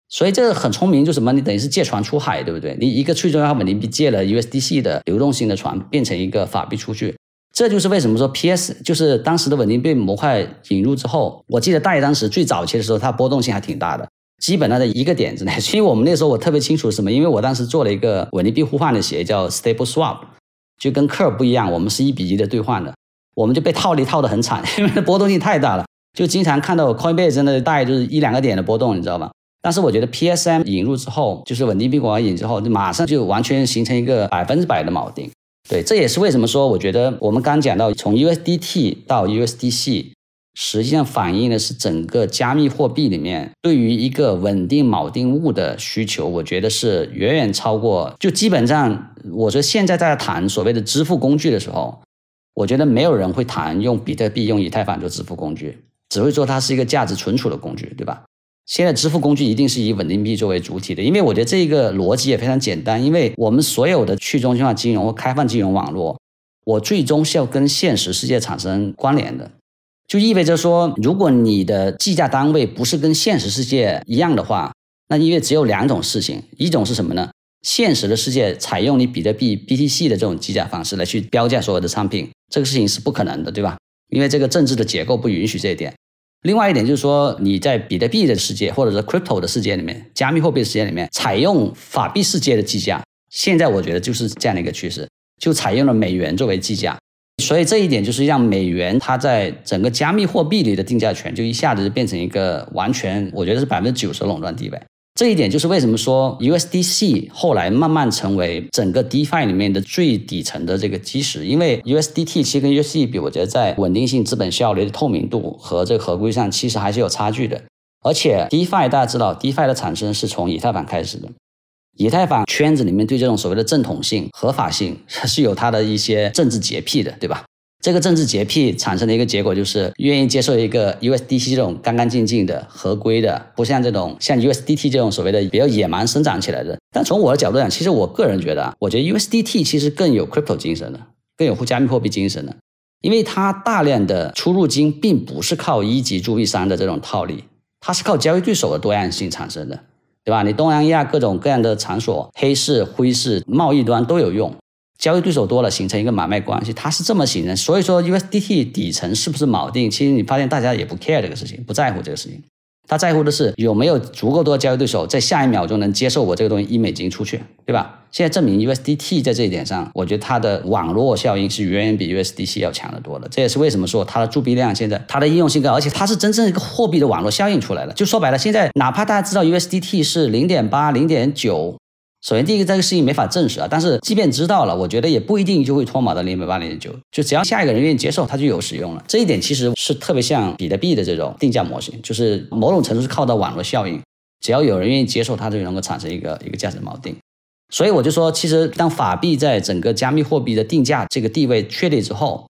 Speaker 3: 所以这很聪明，就什么？你等于是借船出海，对不对？你一个去中心化稳定币借了 USDC 的流动性的船，变成一个法币出去。这就是为什么说 PS 就是当时的稳定币模块引入之后，我记得贷当时最早期的时候，它波动性还挺大的。基本上在一个点之内。所以我们那时候我特别清楚什么，因为我当时做了一个稳定币互换的协议叫 Stable Swap，就跟 Curve 不一样，我们是一比一的兑换的，我们就被套利套的很惨，因为波动性太大了，就经常看到 Coinbase 真的大概就是一两个点的波动，你知道吧？但是我觉得 PSM 引入之后，就是稳定币管引之后，就马上就完全形成一个百分之百的锚定。对，这也是为什么说，我觉得我们刚讲到从 USDT 到 USDC，实际上反映的是整个加密货币里面对于一个稳定锚定物的需求，我觉得是远远超过。就基本上，我说现在在谈所谓的支付工具的时候，我觉得没有人会谈用比特币、用以太坊做支付工具，只会说它是一个价值存储的工具，对吧？现在支付工具一定是以稳定币作为主体的，因为我觉得这一个逻辑也非常简单。因为我们所有的去中心化金融或开放金融网络，我最终是要跟现实世界产生关联的，就意味着说，如果你的计价单位不是跟现实世界一样的话，那因为只有两种事情，一种是什么呢？现实的世界采用你比特币 BTC 的这种计价方式来去标价所有的商品，这个事情是不可能的，对吧？因为这个政治的结构不允许这一点。另外一点就是说，你在比特币的世界，或者是 crypto 的世界里面，加密货币的世界里面，采用法币世界的计价，现在我觉得就是这样的一个趋势，就采用了美元作为计价，所以这一点就是让美元它在整个加密货币里的定价权，就一下子就变成一个完全，我觉得是百分之九十垄断地位。这一点就是为什么说 USDC 后来慢慢成为整个 DeFi 里面的最底层的这个基石，因为 USDT 其实跟 USD 比，我觉得在稳定性、资本效率的透明度和这个合规上，其实还是有差距的。而且 DeFi 大家知道，DeFi 的产生是从以太坊开始的，以太坊圈子里面对这种所谓的正统性、合法性是有它的一些政治洁癖的，对吧？这个政治洁癖产生的一个结果，就是愿意接受一个 USDC 这种干干净净的、合规的，不像这种像 USDT 这种所谓的比较野蛮生长起来的。但从我的角度讲，其实我个人觉得啊，我觉得 USDT 其实更有 crypto 精神的，更有加密货币精神的，因为它大量的出入金并不是靠一级铸币商的这种套利，它是靠交易对手的多样性产生的，对吧？你东南亚各种各样的场所，黑市、灰市、贸易端都有用。交易对手多了，形成一个买卖关系，它是这么形成。所以说，USDT 底层是不是锚定？其实你发现大家也不 care 这个事情，不在乎这个事情。他在乎的是有没有足够多的交易对手在下一秒钟能接受我这个东西一美金出去，对吧？现在证明 USDT 在这一点上，我觉得它的网络效应是远远比 USDC 要强得多的。这也是为什么说它的铸币量现在它的应用性高，而且它是真正一个货币的网络效应出来了。就说白了，现在哪怕大家知道 USDT 是零点八、零点九。首先，第一个这个事情没法证实啊，但是即便知道了，我觉得也不一定就会脱锚到零点八零点九，就只要下一个人愿意接受，它就有使用了。这一点其实是特别像比特币的这种定价模型，就是某种程度是靠到网络效应，只要有人愿意接受，它就能够产生一个一个价值锚定。所以我就说，其实当法币在整个加密货币的定价这个地位确立之后，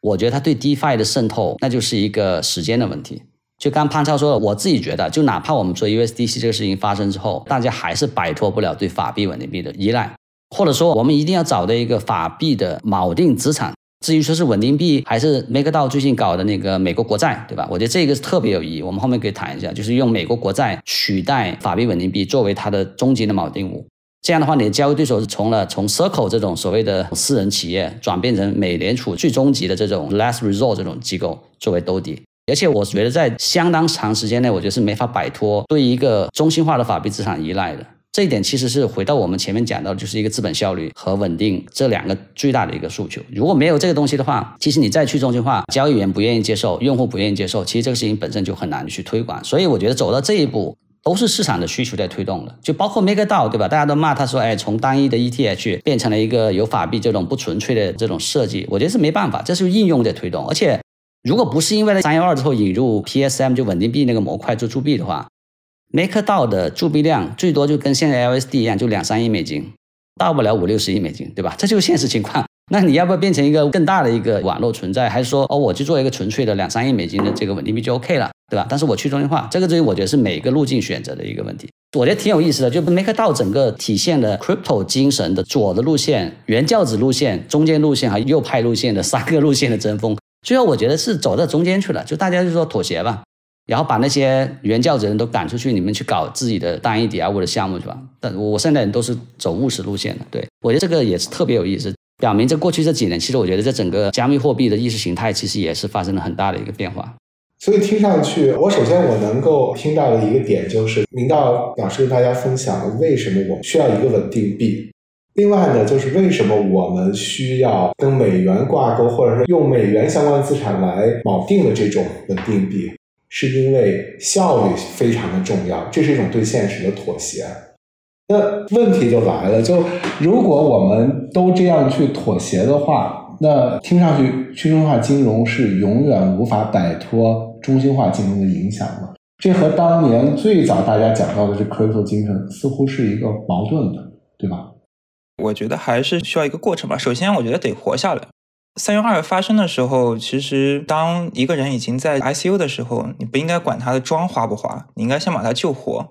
Speaker 3: 我觉得它对 DeFi 的渗透，那就是一个时间的问题。就刚潘超说的，我自己觉得，就哪怕我们说 USDC 这个事情发生之后，大家还是摆脱不了对法币稳定币的依赖，或者说我们一定要找到一个法币的锚定资产。至于说是稳定币还是 MakerDAO 最近搞的那个美国国债，对吧？我觉得这个是特别有意义。我们后面可以谈一下，就是用美国国债取代法币稳定币作为它的终极的锚定物。这样的话，你的交易对手是从了从 Circle 这种所谓的私人企业转变成美联储最终极的这种 Last Resort 这种机构作为兜底。而且我觉得，在相当长时间内，我觉得是没法摆脱对一个中心化的法币资产依赖的。这一点其实是回到我们前面讲到，就是一个资本效率和稳定这两个最大的一个诉求。如果没有这个东西的话，其实你再去中心化，交易员不愿意接受，用户不愿意接受，其实这个事情本身就很难去推广。所以我觉得走到这一步，都是市场的需求在推动的。就包括 MakerDAO，对吧？大家都骂他说，哎，从单一的 ETH 变成了一个有法币这种不纯粹的这种设计，我觉得是没办法，这是应用在推动，而且。如果不是因为三幺二之后引入 PSM 就稳定币那个模块做铸币的话，MakerDAO 的铸币量最多就跟现在 LSD 一样，就两三亿美金，到不了五六十亿美金，对吧？这就是现实情况。那你要不要变成一个更大的一个网络存在，还是说哦，我去做一个纯粹的两三亿美金的这个稳定币就 OK 了，对吧？但是我去中心化，这个东西我觉得是每个路径选择的一个问题。我觉得挺有意思的，就 MakerDAO 整个体现了 Crypto 精神的左的路线、原教旨路线、中间路线和右派路线的三个路线的争锋。最后我觉得是走到中间去了，就大家就说妥协吧，然后把那些原教旨人都赶出去，你们去搞自己的单一抵押物的项目去吧。但我现在人都是走务实路线的，对我觉得这个也是特别有意思，表明这过去这几年，其实我觉得这整个加密货币的意识形态其实也是发生了很大的一个变化。
Speaker 2: 所以听上去，我首先我能够听到的一个点就是，明道老师跟大家分享为什么我需要一个稳定币。另外呢，就是为什么我们需要跟美元挂钩，或者说用美元相关资产来锚定的这种稳定币，是因为效率非常的重要，这是一种对现实的妥协。那问题就来了，就如果我们都这样去妥协的话，那听上去去中心化金融是永远无法摆脱中心化金融的影响的。这和当年最早大家讲到的这 crypto 精神似乎是一个矛盾的，对吧？
Speaker 4: 我觉得还是需要一个过程吧。首先，我觉得得活下来。三月二发生的时候，其实当一个人已经在 ICU 的时候，你不应该管他的妆花不花，你应该先把他救活。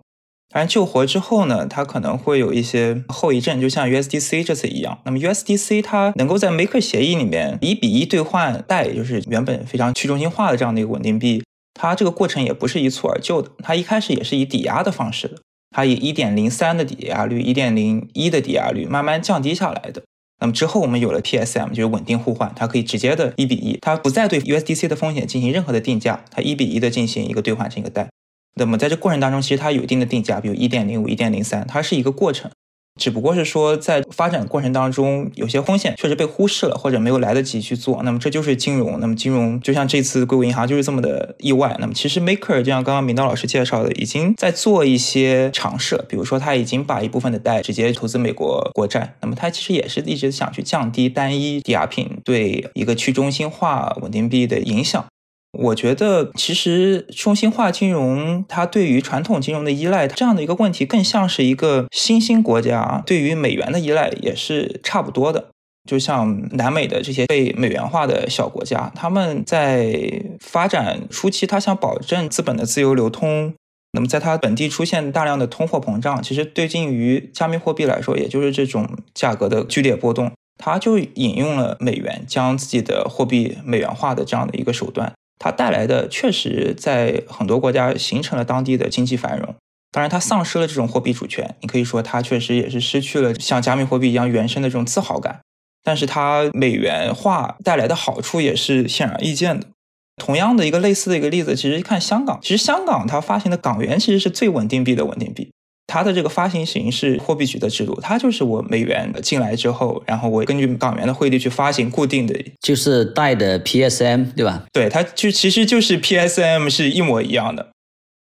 Speaker 4: 当然，救活之后呢，他可能会有一些后遗症，就像 USDC 这次一样。那么 USDC 它能够在 Maker 协议里面一比一兑换代，就是原本非常去中心化的这样的一个稳定币，它这个过程也不是一蹴而就的。它一开始也是以抵押的方式的，它以一点零三的抵押率、一点零一的抵押率慢慢降低下来的。那么之后我们有了 PSM，就是稳定互换，它可以直接的一比一，它不再对 USDC 的风险进行任何的定价，它一比一的进行一个兑换成一个贷。那么在这过程当中，其实它有一定的定价，比如一点零五、一点零三，它是一个过程。只不过是说，在发展过程当中，有些风险确实被忽视了，或者没有来得及去做。那么这就是金融。那么金融就像这次硅谷银行就是这么的意外。那么其实 Maker 就像刚刚明道老师介绍的，已经在做一些尝试，比如说他已经把一部分的贷直接投资美国国债。那么他其实也是一直想去降低单一抵押品对一个去中心化稳定币的影响。我觉得，其实中心化金融它对于传统金融的依赖这样的一个问题，更像是一个新兴国家对于美元的依赖也是差不多的。就像南美的这些被美元化的小国家，他们在发展初期，他想保证资本的自由流通。那么，在它本地出现大量的通货膨胀，其实对近于加密货币来说，也就是这种价格的剧烈波动，它就引用了美元，将自己的货币美元化的这样的一个手段。它带来的确实在很多国家形成了当地的经济繁荣，当然它丧失了这种货币主权，你可以说它确实也是失去了像加密货币一样原生的这种自豪感。但是它美元化带来的好处也是显而易见的。同样的一个类似的一个例子，其实看香港，其实香港它发行的港元其实是最稳定币的稳定币。它的这个发行形式，货币局的制度，它就是我美元进来之后，然后我根据港元的汇率去发行固定的，
Speaker 3: 就是带的 PSM 对吧？
Speaker 4: 对，它就其实就是 PSM 是一模一样的，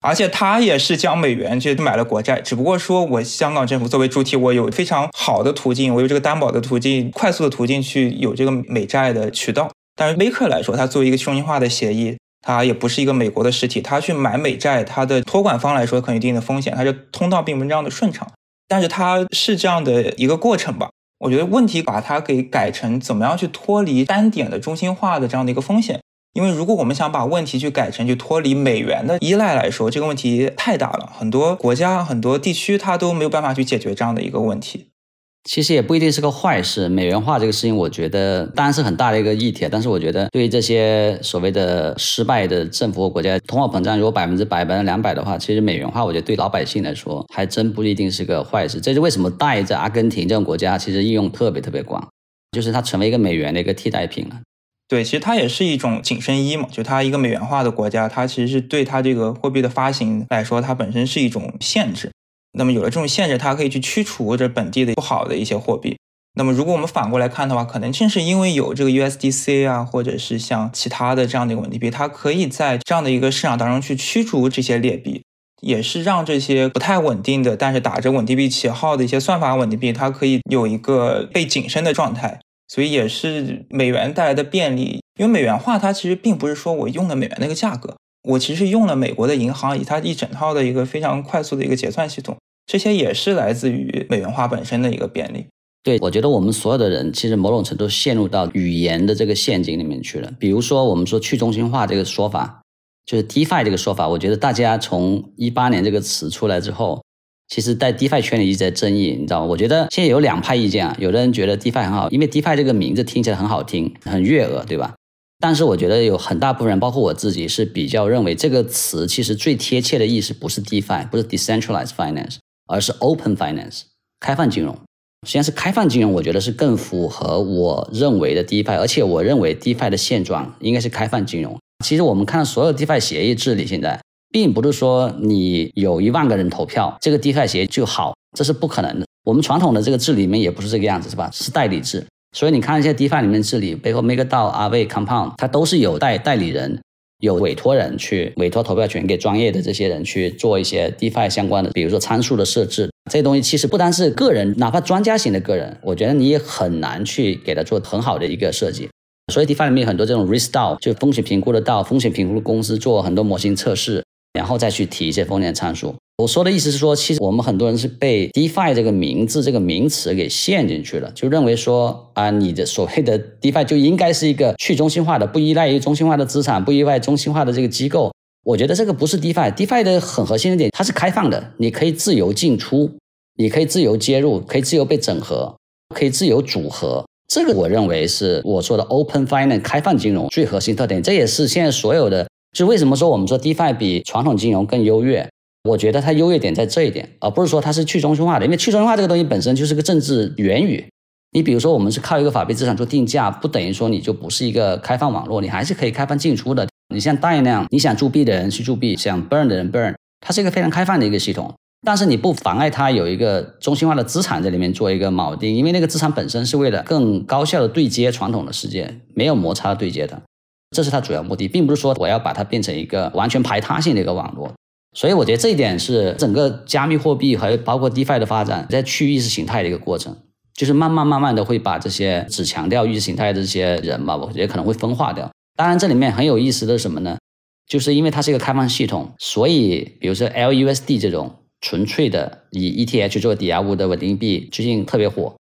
Speaker 4: 而且它也是将美元去买了国债，只不过说我香港政府作为主体，我有非常好的途径，我有这个担保的途径，快速的途径去有这个美债的渠道。但是威克来说，它作为一个去中心化的协议。它也不是一个美国的实体，它去买美债，它的托管方来说可能一定的风险，它这通道并不是这样的顺畅，但是它是这样的一个过程吧。我觉得问题把它给改成怎么样去脱离单点的中心化的这样的一个风险，因为如果我们想把问题去改成去脱离美元的依赖来说，这个问题太大了，很多国家、很多地区它都没有办法去解决这样的一个问题。
Speaker 3: 其实也不一定是个坏事。美元化这个事情，我觉得当然是很大的一个议题。但是我觉得，对于这些所谓的失败的政府或国家，通货膨胀如果百分之百、百分之两百的话，其实美元化，我觉得对老百姓来说，还真不一定是个坏事。这是为什么带着阿根廷这种国家，其实应用特别特别广，就是它成为一个美元的一个替代品了。
Speaker 4: 对，其实它也是一种紧身衣嘛。就它一个美元化的国家，它其实是对它这个货币的发行来说，它本身是一种限制。那么有了这种限制，它可以去驱除这本地的不好的一些货币。那么如果我们反过来看的话，可能正是因为有这个 USDC 啊，或者是像其他的这样的一个稳定币，它可以在这样的一个市场当中去驱逐这些劣币，也是让这些不太稳定的，但是打着稳定币旗号的一些算法稳定币，它可以有一个被谨慎的状态。所以也是美元带来的便利，因为美元化它其实并不是说我用了美元那个价格。我其实用了美国的银行以它一整套的一个非常快速的一个结算系统，这些也是来自于美元化本身的一个便利。
Speaker 3: 对，我觉得我们所有的人其实某种程度陷入到语言的这个陷阱里面去了。比如说，我们说去中心化这个说法，就是 DeFi 这个说法，我觉得大家从一八年这个词出来之后，其实，在 DeFi 圈里一直在争议，你知道吗？我觉得现在有两派意见啊，有的人觉得 DeFi 很好，因为 DeFi 这个名字听起来很好听，很悦耳，对吧？但是我觉得有很大部分人，包括我自己，是比较认为这个词其实最贴切的意思不是 DeFi，不是 Decentralized Finance，而是 Open Finance，开放金融。实际上是开放金融，我觉得是更符合我认为的 DeFi，而且我认为 DeFi 的现状应该是开放金融。其实我们看所有 DeFi 协议治理，现在并不是说你有一万个人投票，这个 DeFi 协议就好，这是不可能的。我们传统的这个治理里面也不是这个样子，是吧？是代理制，所以你看一些 DeFi 里面治理，背后 MakerDAO、Aave、Compound，它都是有代代理人。有委托人去委托投票权给专业的这些人去做一些 DeFi 相关的，比如说参数的设置，这些东西其实不单是个人，哪怕专家型的个人，我觉得你也很难去给他做很好的一个设计。所以 DeFi 里面有很多这种 Risk DAO，就风险评估的道，风险评估的公司做很多模型测试，然后再去提一些风险参数。我说的意思是说，其实我们很多人是被 DeFi 这个名字、这个名词给陷进去了，就认为说啊，你的所谓的 DeFi 就应该是一个去中心化的、不依赖于中心化的资产、不依赖中心化的这个机构。我觉得这个不是 DeFi，DeFi 的很核心的点，它是开放的，你可以自由进出，你可以自由接入，可以自由被整合，可以自由组合。这个我认为是我说的 Open Finance 开放金融最核心特点。这也是现在所有的，就为什么说我们说 DeFi 比传统金融更优越。我觉得它优越点在这一点，而不是说它是去中心化的，因为去中心化这个东西本身就是个政治言语。你比如说，我们是靠一个法币资产做定价，不等于说你就不是一个开放网络，你还是可以开放进出的。你像 DAI 那样，你想铸币的人去铸币，想 burn 的人 burn，它是一个非常开放的一个系统。但是你不妨碍它有一个中心化的资产在里面做一个锚定，因为那个资产本身是为了更高效的对接传统的世界，没有摩擦对接的，这是它主要目的，并不是说我要把它变成一个完全排他性的一个网络。所以我觉得这一点是整个加密货币还有包括 DeFi 的发展，在去意识形态的一个过程，就是慢慢慢慢的会把这些只强调意识形态的这些人嘛，我觉得可能会分化掉。当然，这里面很有意思的是什么呢？就是因为它是一个开放系统，所以比如说 LUSD 这种纯粹的以 ETH 做抵押物的稳定币，最近特别火。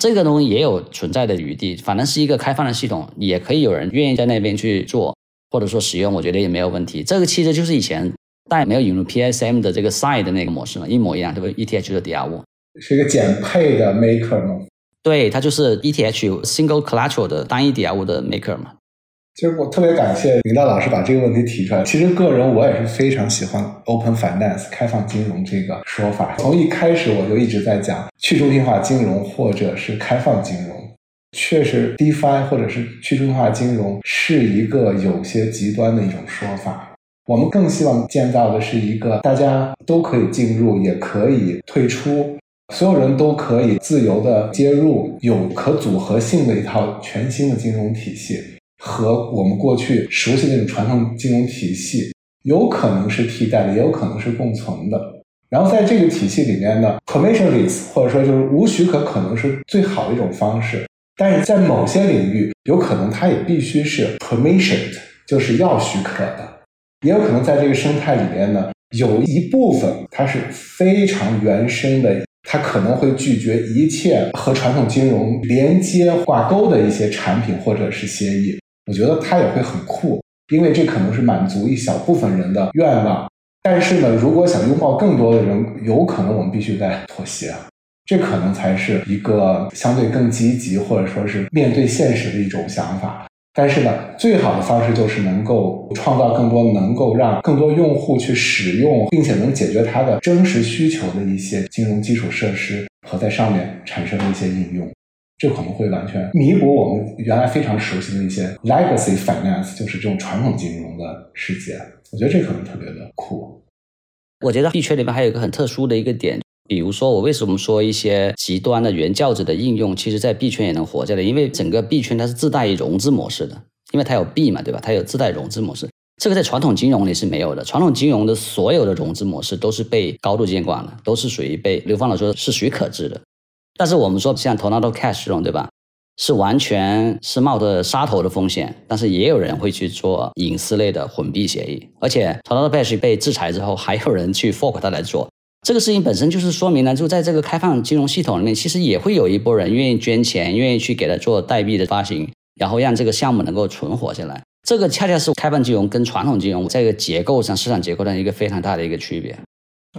Speaker 3: 这个东西也有存在的余地，反正是一个开放的系统，也可以有人愿意在那边去做，或者说使用，我觉得也没有问题。这个其实就是以前。但也没有引入 PSM 的这个 side 的那个模式嘛，一模一样，对不对？ETH 的抵押物
Speaker 2: 是一个减配的 maker 吗？
Speaker 3: 对，它就是 ETH single collateral 的单一抵押物的 maker 嘛。
Speaker 2: 其实我特别感谢林道老师把这个问题提出来。其实个人我也是非常喜欢 open finance 开放金融这个说法。从一开始我就一直在讲去中心化金融或者是开放金融。确实，DeFi 或者是去中心化金融是一个有些极端的一种说法。我们更希望建造的是一个大家都可以进入，也可以退出，所有人都可以自由的接入，有可组合性的一套全新的金融体系，和我们过去熟悉那种传统金融体系有可能是替代的，也有可能是共存的。然后在这个体系里面呢，permissionless 或者说就是无许可可能是最好的一种方式，但是在某些领域，有可能它也必须是 permissioned，就是要许可的。也有可能在这个生态里面呢，有一部分它是非常原生的，它可能会拒绝一切和传统金融连接挂钩的一些产品或者是协议。我觉得它也会很酷，因为这可能是满足一小部分人的愿望。但是呢，如果想拥抱更多的人，有可能我们必须在妥协，这可能才是一个相对更积极或者说是面对现实的一种想法。但是呢，最好的方式就是能够创造更多能够让更多用户去使用，并且能解决他的真实需求的一些金融基础设施和在上面产生的一些应用，这可能会完全弥补我们原来非常熟悉的一些 legacy finance，就是这种传统金融的世界。我觉得这可能特别的酷。
Speaker 3: 我觉得币圈里面还有一个很特殊的一个点。比如说，我为什么说一些极端的原教旨的应用，其实在币圈也能活下来？因为整个币圈它是自带融资模式的，因为它有币嘛，对吧？它有自带融资模式，这个在传统金融里是没有的。传统金融的所有的融资模式都是被高度监管的，都是属于被刘放老说是许可制的。但是我们说像 Tornado Cash 这种，对吧？是完全是冒着杀头的风险，但是也有人会去做隐私类的混币协议，而且 Tornado Cash 被制裁之后，还有人去 fork 它来做。这个事情本身就是说明呢，就在这个开放金融系统里面，其实也会有一波人愿意捐钱，愿意去给他做代币的发行，然后让这个项目能够存活下来。这个恰恰是开放金融跟传统金融在一个结构上、市场结构上一个非常大的一个区别。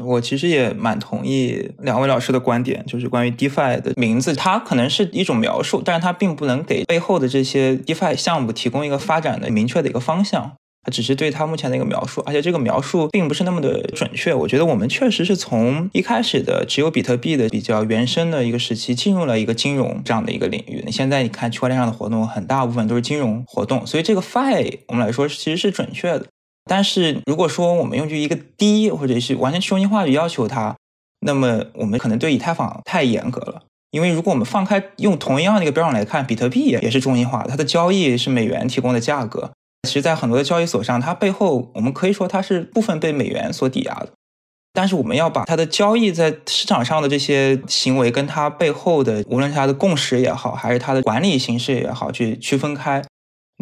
Speaker 4: 我其实也蛮同意两位老师的观点，就是关于 DeFi 的名字，它可能是一种描述，但是它并不能给背后的这些 DeFi 项目提供一个发展的明确的一个方向。它只是对它目前的一个描述，而且这个描述并不是那么的准确。我觉得我们确实是从一开始的只有比特币的比较原生的一个时期，进入了一个金融这样的一个领域。你现在你看区块链上的活动，很大部分都是金融活动，所以这个 Fi 我们来说其实是准确的。但是如果说我们用于一个低或者是完全去中心化去要求它，那么我们可能对以太坊太严格了。因为如果我们放开用同样的一个标准来看，比特币也是中心化，它的交易是美元提供的价格。其实，在很多的交易所上，它背后我们可以说它是部分被美元所抵押的。但是，我们要把它的交易在市场上的这些行为，跟它背后的无论是它的共识也好，还是它的管理形式也好，去区分开。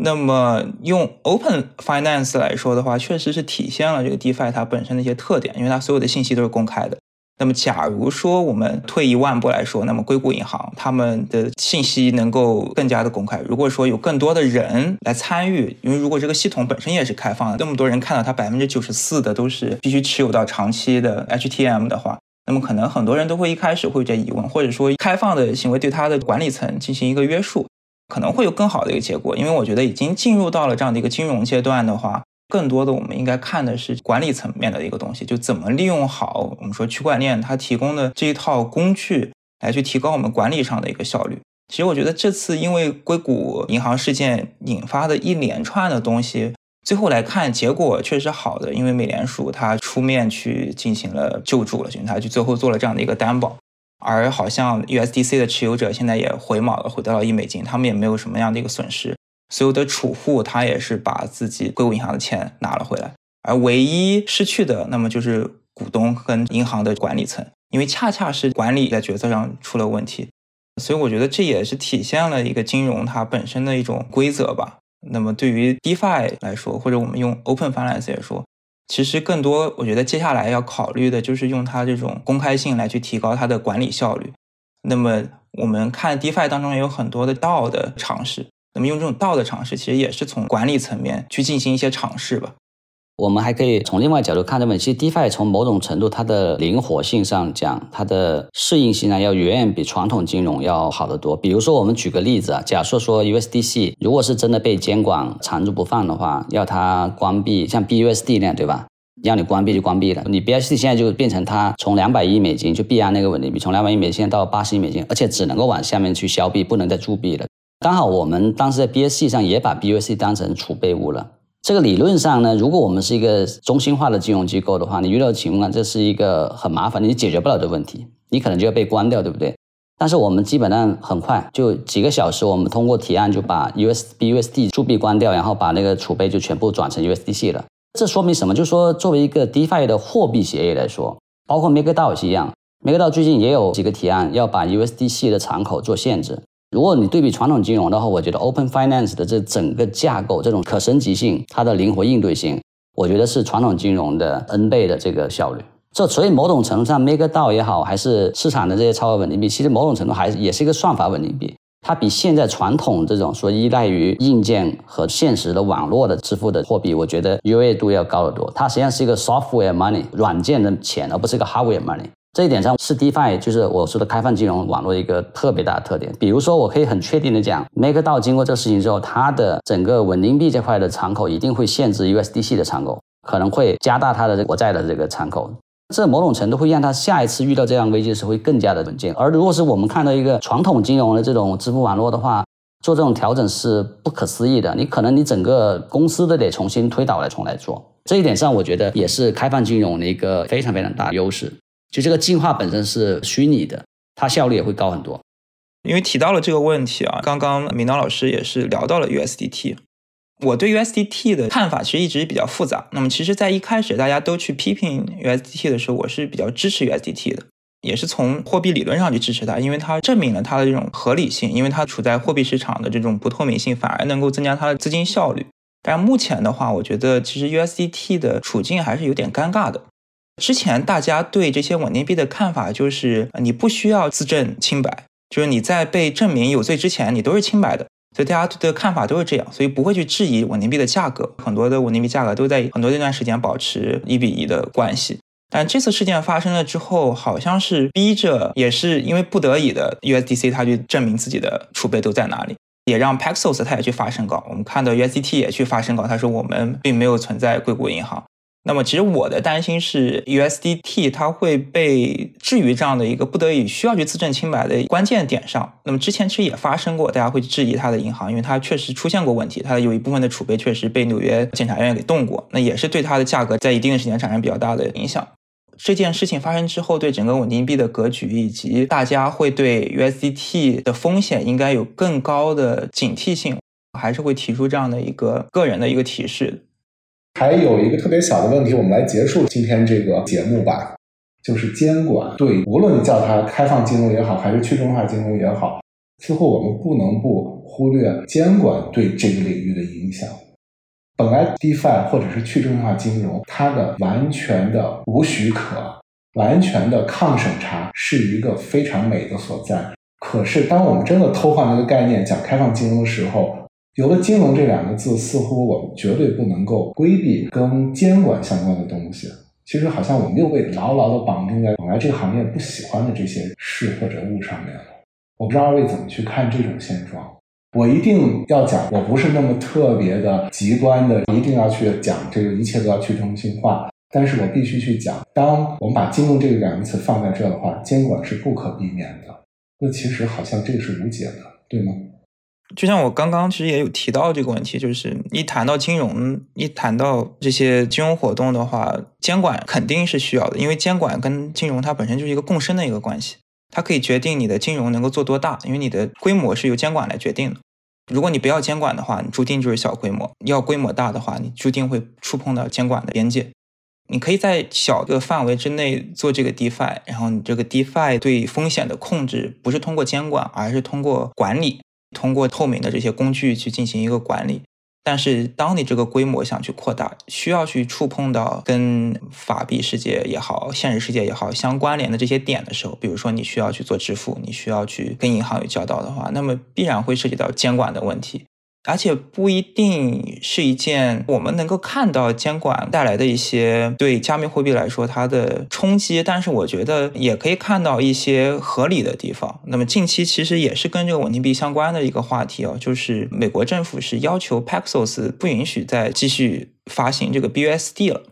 Speaker 4: 那么，用 Open Finance 来说的话，确实是体现了这个 DeFi 它本身的一些特点，因为它所有的信息都是公开的。那么，假如说我们退一万步来说，那么硅谷银行他们的信息能够更加的公开。如果说有更多的人来参与，因为如果这个系统本身也是开放的，那么多人看到它百分之九十四的都是必须持有到长期的 HTM 的话，那么可能很多人都会一开始会有这疑问，或者说开放的行为对它的管理层进行一个约束，可能会有更好的一个结果。因为我觉得已经进入到了这样的一个金融阶段的话。更多的，我们应该看的是管理层面的一个东西，就怎么利用好我们说区块链它提供的这一套工具，来去提高我们管理上的一个效率。其实我觉得这次因为硅谷银行事件引发的一连串的东西，最后来看结果确实好的，因为美联储它出面去进行了救助了，就它就最后做了这样的一个担保，而好像 USDC 的持有者现在也回锚了，回到了一美金，他们也没有什么样的一个损失。所有的储户，他也是把自己硅谷银行的钱拿了回来，而唯一失去的，那么就是股东跟银行的管理层，因为恰恰是管理在决策上出了问题，所以我觉得这也是体现了一个金融它本身的一种规则吧。那么对于 DeFi 来说，或者我们用 Open Finance 来说，其实更多我觉得接下来要考虑的就是用它这种公开性来去提高它的管理效率。那么我们看 DeFi 当中也有很多的道的尝试。那么用这种道的尝试，其实也是从管理层面去进行一些尝试吧。
Speaker 3: 我们还可以从另外角度看这问题。其实 DeFi 从某种程度它的灵活性上讲，它的适应性呢，要远远比传统金融要好得多。比如说，我们举个例子啊，假设说 USDC 如果是真的被监管缠住不放的话，要它关闭，像 BUSD 那样，对吧？要你关闭就关闭了。你 BUSD 现在就变成它从两百亿美金就币安那个稳定币，从两百亿美金到八十亿美金，而且只能够往下面去消币，不能再铸币了。刚好我们当时在 BSC 上也把 BUSD 当成储备物了。这个理论上呢，如果我们是一个中心化的金融机构的话，你遇到情况，这是一个很麻烦，你解决不了的问题，你可能就要被关掉，对不对？但是我们基本上很快，就几个小时，我们通过提案就把 USBUSD 铸币关掉，然后把那个储备就全部转成 USDC 了。这说明什么？就是说，作为一个 DeFi 的货币协议来说，包括 MakerDAO 也是一样，MakerDAO 最近也有几个提案要把 USDC 的敞口做限制。如果你对比传统金融的话，我觉得 Open Finance 的这整个架构，这种可升级性，它的灵活应对性，我觉得是传统金融的 N 倍的这个效率。这所以某种程度上，MakerDAO 也好，还是市场的这些超额稳定币，其实某种程度还是也是一个算法稳定币。它比现在传统这种说依赖于硬件和现实的网络的支付的货币，我觉得优越度要高得多。它实际上是一个 software money 软件的钱，而不是一个 hardware money。这一点上是 DeFi，就是我说的开放金融网络一个特别大的特点。比如说，我可以很确定的讲，MakerDAO 经过这个事情之后，它的整个稳定币这块的敞口一定会限制 USDC 的敞口，可能会加大它的国债的这个敞口。这某种程度会让它下一次遇到这样危机的时候会更加的稳健。而如果是我们看到一个传统金融的这种支付网络的话，做这种调整是不可思议的。你可能你整个公司都得重新推倒来重来做。这一点上，我觉得也是开放金融的一个非常非常大的优势。就这个进化本身是虚拟的，它效率也会高很多。
Speaker 4: 因为提到了这个问题啊，刚刚明道老师也是聊到了 USDT。我对 USDT 的看法其实一直比较复杂。那么，其实，在一开始大家都去批评 USDT 的时候，我是比较支持 USDT 的，也是从货币理论上去支持它，因为它证明了它的这种合理性，因为它处在货币市场的这种不透明性，反而能够增加它的资金效率。但目前的话，我觉得其实 USDT 的处境还是有点尴尬的。之前大家对这些稳定币的看法就是，你不需要自证清白，就是你在被证明有罪之前，你都是清白的。所以大家的看法都是这样，所以不会去质疑稳定币的价格。很多的稳定币价格都在很多这段时间保持一比一的关系。但这次事件发生了之后，好像是逼着，也是因为不得已的，USDC 它去证明自己的储备都在哪里。也让 Paxos 他也去发申稿。我们看到 USDT 也去发申稿，他说我们并没有存在硅谷银行。那么，其实我的担心是 USDT 它会被置于这样的一个不得已需要去自证清白的关键点上。那么之前其实也发生过，大家会质疑它的银行，因为它确实出现过问题，它有一部分的储备确实被纽约检察院给动过，那也是对它的价格在一定的时间产生比较大的影响。这件事情发生之后，对整个稳定币的格局以及大家会对 USDT 的风险应该有更高的警惕性，还是会提出这样的一个个人的一个提示。
Speaker 2: 还有一个特别小的问题，我们来结束今天这个节目吧，就是监管对，无论你叫它开放金融也好，还是去中心化金融也好，似乎我们不能不忽略监管对这个领域的影响。本来 DeFi 或者是去中心化金融，它的完全的无许可、完全的抗审查是一个非常美的所在。可是，当我们真的偷换这个概念讲开放金融的时候，有了“金融”这两个字，似乎我们绝对不能够规避跟监管相关的东西。其实，好像我们又被牢牢的绑定在本来这个行业不喜欢的这些事或者物上面了。我不知道二位怎么去看这种现状。我一定要讲，我不是那么特别的极端的，一定要去讲这个一切都要去中心化。但是我必须去讲，当我们把“金融”这个两个词放在这的话，监管是不可避免的。那其实好像这个是无解的，对吗？
Speaker 4: 就像我刚刚其实也有提到这个问题，就是一谈到金融，一谈到这些金融活动的话，监管肯定是需要的，因为监管跟金融它本身就是一个共生的一个关系，它可以决定你的金融能够做多大，因为你的规模是由监管来决定的。如果你不要监管的话，你注定就是小规模；要规模大的话，你注定会触碰到监管的边界。你可以在小的范围之内做这个 DeFi，然后你这个 DeFi 对风险的控制不是通过监管，而是通过管理。通过透明的这些工具去进行一个管理，但是当你这个规模想去扩大，需要去触碰到跟法币世界也好、现实世界也好相关联的这些点的时候，比如说你需要去做支付，你需要去跟银行有交道的话，那么必然会涉及到监管的问题。而且不一定是一件我们能够看到监管带来的一些对加密货币来说它的冲击，但是我觉得也可以看到一些合理的地方。那么近期其实也是跟这个稳定币相关的一个话题哦，就是美国政府是要求 Paxos 不允许再继续发行这个 BUSD 了。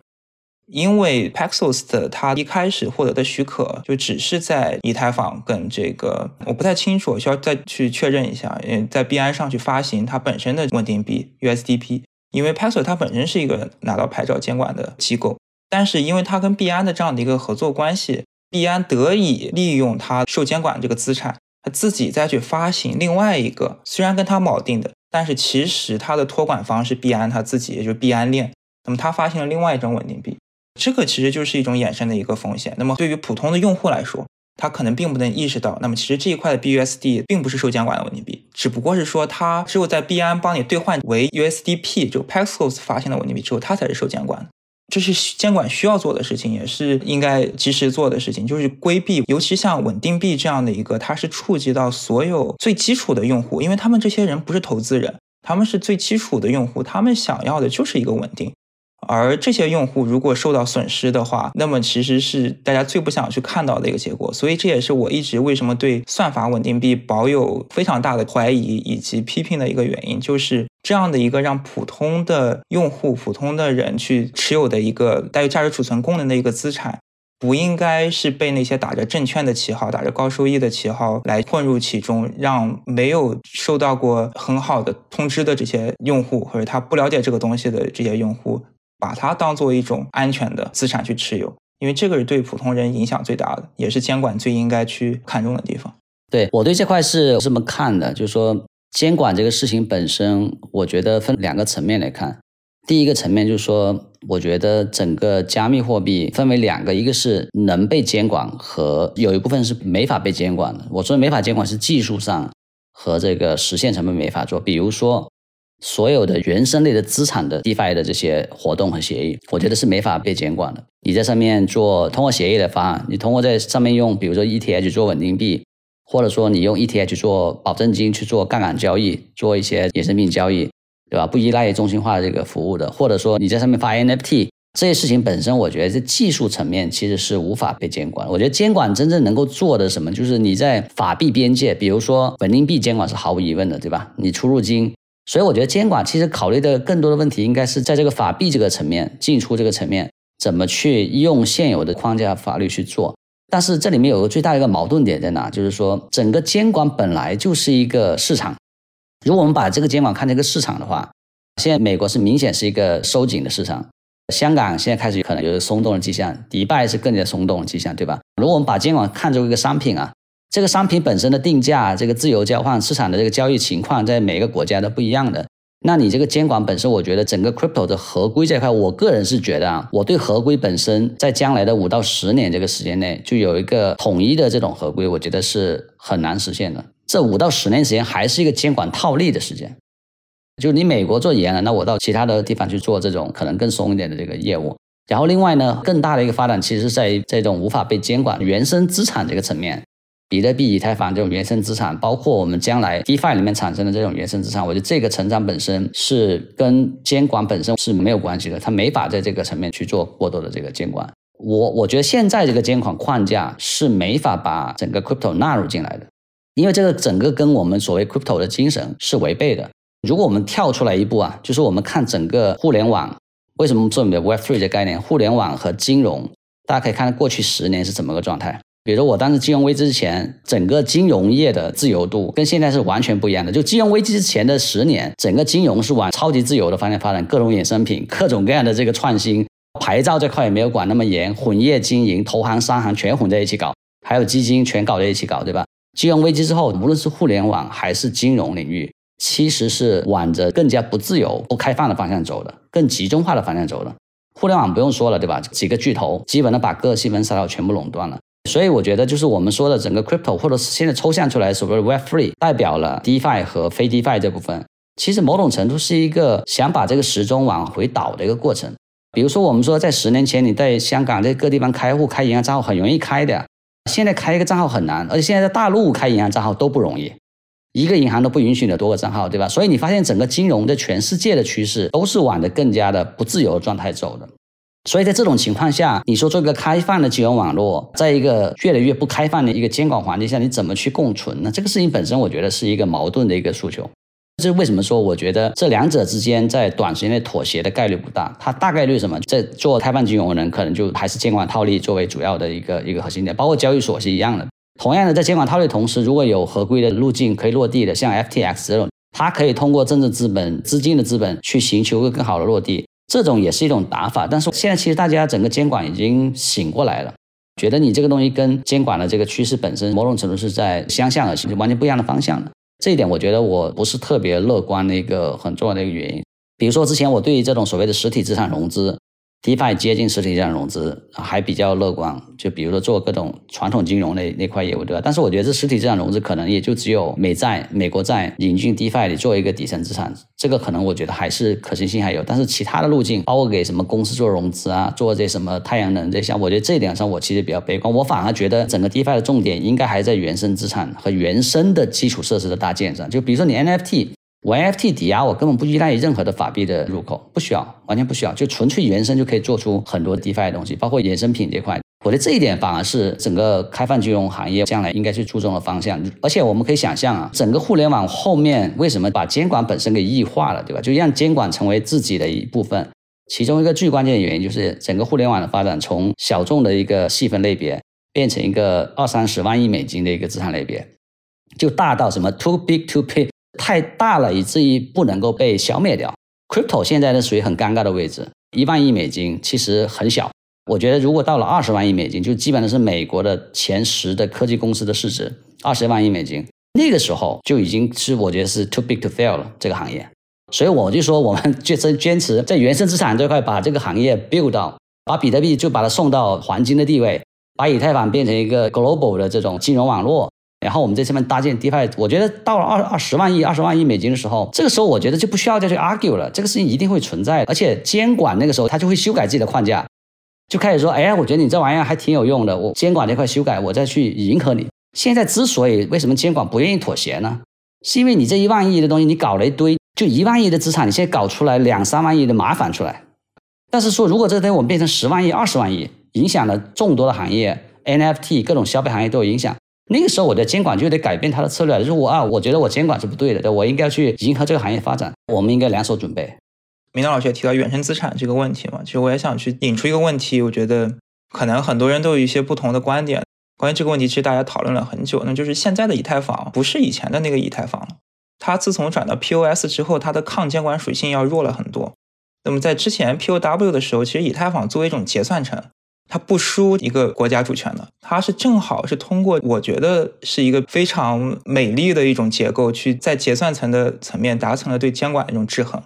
Speaker 4: 因为 Paxos 的它一开始获得的许可就只是在以太坊跟这个我不太清楚，我需要再去确认一下。嗯，在币安上去发行它本身的稳定币 USDP，因为 Paxos 它本身是一个拿到牌照监管的机构，但是因为它跟币安的这样的一个合作关系，币安得以利用它受监管这个资产，它自己再去发行另外一个虽然跟它锚定的，但是其实它的托管方是币安它自己，也就是币安链。那么它发行了另外一种稳定币。这个其实就是一种衍生的一个风险。那么对于普通的用户来说，他可能并不能意识到，那么其实这一块的 BUSD 并不是受监管的稳定币，只不过是说它只有在币安帮你兑换为 USDP，就 Paxos 发行的稳定币之后，它才是受监管。这是监管需要做的事情，也是应该及时做的事情，就是规避，尤其像稳定币这样的一个，它是触及到所有最基础的用户，因为他们这些人不是投资人，他们是最基础的用户，他们想要的就是一个稳定。而这些用户如果受到损失的话，那么其实是大家最不想去看到的一个结果。所以这也是我一直为什么对算法稳定币保有非常大的怀疑以及批评的一个原因，就是这样的一个让普通的用户、普通的人去持有的一个带有价值储存功能的一个资产，不应该是被那些打着证券的旗号、打着高收益的旗号来混入其中，让没有受到过很好的通知的这些用户，或者他不了解这个东西的这些用户。把它当做一种安全的资产去持有，因为这个是对普通人影响最大的，也是监管最应该去看重的地方。
Speaker 3: 对我对这块是这么看的，就是说监管这个事情本身，我觉得分两个层面来看。第一个层面就是说，我觉得整个加密货币分为两个，一个是能被监管和有一部分是没法被监管的。我说没法监管是技术上和这个实现成本没法做，比如说。所有的原生类的资产的 DeFi 的这些活动和协议，我觉得是没法被监管的。你在上面做通过协议的方案，你通过在上面用，比如说 ETH 做稳定币，或者说你用 ETH 做保证金去做杠杆交易，做一些衍生品交易，对吧？不依赖中心化这个服务的，或者说你在上面发 NFT，这些事情本身，我觉得在技术层面其实是无法被监管。我觉得监管真正能够做的什么，就是你在法币边界，比如说稳定币监管是毫无疑问的，对吧？你出入金，所以我觉得监管其实考虑的更多的问题，应该是在这个法币这个层面、进出这个层面，怎么去用现有的框架法律去做。但是这里面有个最大的一个矛盾点在哪？就是说，整个监管本来就是一个市场，如果我们把这个监管看成一个市场的话，现在美国是明显是一个收紧的市场。香港现在开始可能有松动的迹象，迪拜是更加松动的迹象，对吧？如果我们把监管看作一个商品啊，这个商品本身的定价、这个自由交换市场的这个交易情况，在每个国家都不一样的。那你这个监管本身，我觉得整个 crypto 的合规这块，我个人是觉得啊，我对合规本身在将来的五到十年这个时间内，就有一个统一的这种合规，我觉得是很难实现的。这五到十年时间还是一个监管套利的时间。就你美国做严了，那我到其他的地方去做这种可能更松一点的这个业务。然后另外呢，更大的一个发展其实是在这种无法被监管原生资产这个层面，比特币、以太坊这种原生资产，包括我们将来 DeFi 里面产生的这种原生资产，我觉得这个成长本身是跟监管本身是没有关系的，它没法在这个层面去做过多的这个监管。我我觉得现在这个监管框架是没法把整个 crypto 纳入进来的，因为这个整个跟我们所谓 crypto 的精神是违背的。如果我们跳出来一步啊，就是我们看整个互联网，为什么做你的 Web Three 的概念？互联网和金融，大家可以看到过去十年是怎么个状态。比如我当时金融危机之前，整个金融业的自由度跟现在是完全不一样的。就金融危机之前的十年，整个金融是往超级自由的方向发展，各种衍生品、各种各样的这个创新，牌照这块也没有管那么严，混业经营、投行、商行全混在一起搞，还有基金全搞在一起搞，对吧？金融危机之后，无论是互联网还是金融领域。其实是往着更加不自由、不开放的方向走的，更集中化的方向走的。互联网不用说了，对吧？几个巨头基本的把各细分赛道全部垄断了。所以我觉得，就是我们说的整个 crypto，或者是现在抽象出来所谓的 Web Three，代表了 DeFi 和非 DeFi 这部分。其实某种程度是一个想把这个时钟往回倒的一个过程。比如说，我们说在十年前，你在香港在各地方开户开银行账号很容易开的，现在开一个账号很难，而且现在在大陆开银行账号都不容易。一个银行都不允许你多个账号，对吧？所以你发现整个金融在全世界的趋势都是往的更加的不自由的状态走的。所以在这种情况下，你说做一个开放的金融网络，在一个越来越不开放的一个监管环境下，你怎么去共存呢？这个事情本身，我觉得是一个矛盾的一个诉求。这为什么说我觉得这两者之间在短时间内妥协的概率不大。它大概率什么？在做开放金融的人，可能就还是监管套利作为主要的一个一个核心点，包括交易所是一样的。同样的，在监管套利同时，如果有合规的路径可以落地的，像 FTX 这种，它可以通过政治资本、资金的资本去寻求一个更好的落地，这种也是一种打法。但是现在其实大家整个监管已经醒过来了，觉得你这个东西跟监管的这个趋势本身某种程度是在相向而行，就完全不一样的方向的。这一点我觉得我不是特别乐观的一个很重要的一个原因。比如说之前我对于这种所谓的实体资产融资。DeFi 接近实体这样融资还比较乐观，就比如说做各种传统金融那那块业务，对吧？但是我觉得这实体这样融资可能也就只有美债、美国债引进 DeFi 里做一个底层资产，这个可能我觉得还是可行性还有。但是其他的路径，包括给什么公司做融资啊，做这什么太阳能这项，我觉得这一点上我其实比较悲观。我反而觉得整个 DeFi 的重点应该还在原生资产和原生的基础设施的搭建上，就比如说你 NFT。我 NFT 抵押，我根本不依赖于任何的法币的入口，不需要，完全不需要，就纯粹原生就可以做出很多 DeFi 的东西，包括衍生品这块。我觉得这一点反而是整个开放金融行业将来应该去注重的方向。而且我们可以想象啊，整个互联网后面为什么把监管本身给异化了，对吧？就让监管成为自己的一部分。其中一个最关键的原因就是整个互联网的发展从小众的一个细分类别变成一个二三十万亿美金的一个资产类别，就大到什么 too big to pay。太大了，以至于不能够被消灭掉。Crypto 现在呢属于很尴尬的位置，一万亿美金其实很小。我觉得如果到了二十万亿美金，就基本上是美国的前十的科技公司的市值，二十万亿美金，那个时候就已经是我觉得是 too big to fail 了这个行业。所以我就说，我们就是坚持在原生资产这块把这个行业 build 到，把比特币就把它送到黄金的地位，把以太坊变成一个 global 的这种金融网络。然后我们在上面搭建 DeFi，我觉得到了二二十万亿、二十万亿美金的时候，这个时候我觉得就不需要再去 argue 了，这个事情一定会存在，而且监管那个时候他就会修改自己的框架，就开始说，哎，我觉得你这玩意儿还挺有用的，我监管这块修改，我再去迎合你。现在之所以为什么监管不愿意妥协呢？是因为你这一万亿的东西你搞了一堆，就一万亿的资产，你现在搞出来两三万亿的麻烦出来，但是说，如果这个东西我们变成十万亿、二十万亿，影响了众多的行业，NFT 各种消费行业都有影响。那个时候，我的监管就得改变它的策略，就是我啊，我觉得我监管是不对的，对我应该去迎合这个行业发展，我们应该两手准备。
Speaker 4: 明道老师也提到远程资产这个问题嘛，其实我也想去引出一个问题，我觉得可能很多人都有一些不同的观点。关于这个问题，其实大家讨论了很久，那就是现在的以太坊不是以前的那个以太坊了。它自从转到 POS 之后，它的抗监管属性要弱了很多。那么在之前 POW 的时候，其实以太坊作为一种结算层，它不输一个国家主权的，它是正好是通过我觉得是一个非常美丽的一种结构，去在结算层的层面达成了对监管的一种制衡。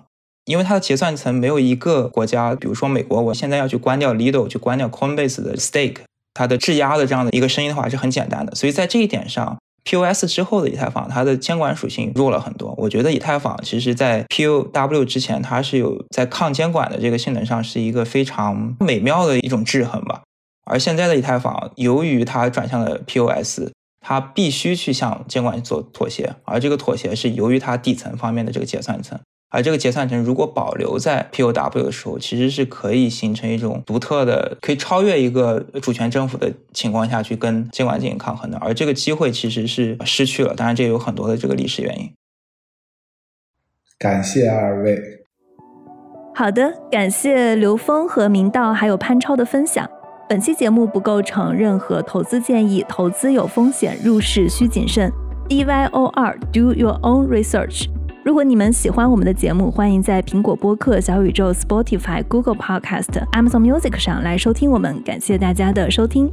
Speaker 4: 因为它的结算层没有一个国家，比如说美国，我现在要去关掉 Lido，去关掉 Coinbase 的 Stake，它的质押的这样的一个声音的话是很简单的。所以在这一点上。POS 之后的以太坊，它的监管属性弱了很多。我觉得以太坊其实，在 POW 之前，它是有在抗监管的这个性能上是一个非常美妙的一种制衡吧。而现在的以太坊，由于它转向了 POS，它必须去向监管做妥协，而这个妥协是由于它底层方面的这个结算层。而这个结算层如果保留在 POW 的时候，其实是可以形成一种独特的，可以超越一个主权政府的情况下去跟监管进行抗衡的。而这个机会其实是失去了，当然这有很多的这个历史原因。
Speaker 2: 感谢二位。
Speaker 1: 好的，感谢刘峰和明道还有潘超的分享。本期节目不构成任何投资建议，投资有风险，入市需谨慎。D Y O R，Do your own research。如果你们喜欢我们的节目，欢迎在苹果播客、小宇宙、Spotify、Google Podcast、Amazon Music 上来收听我们，感谢大家的收听。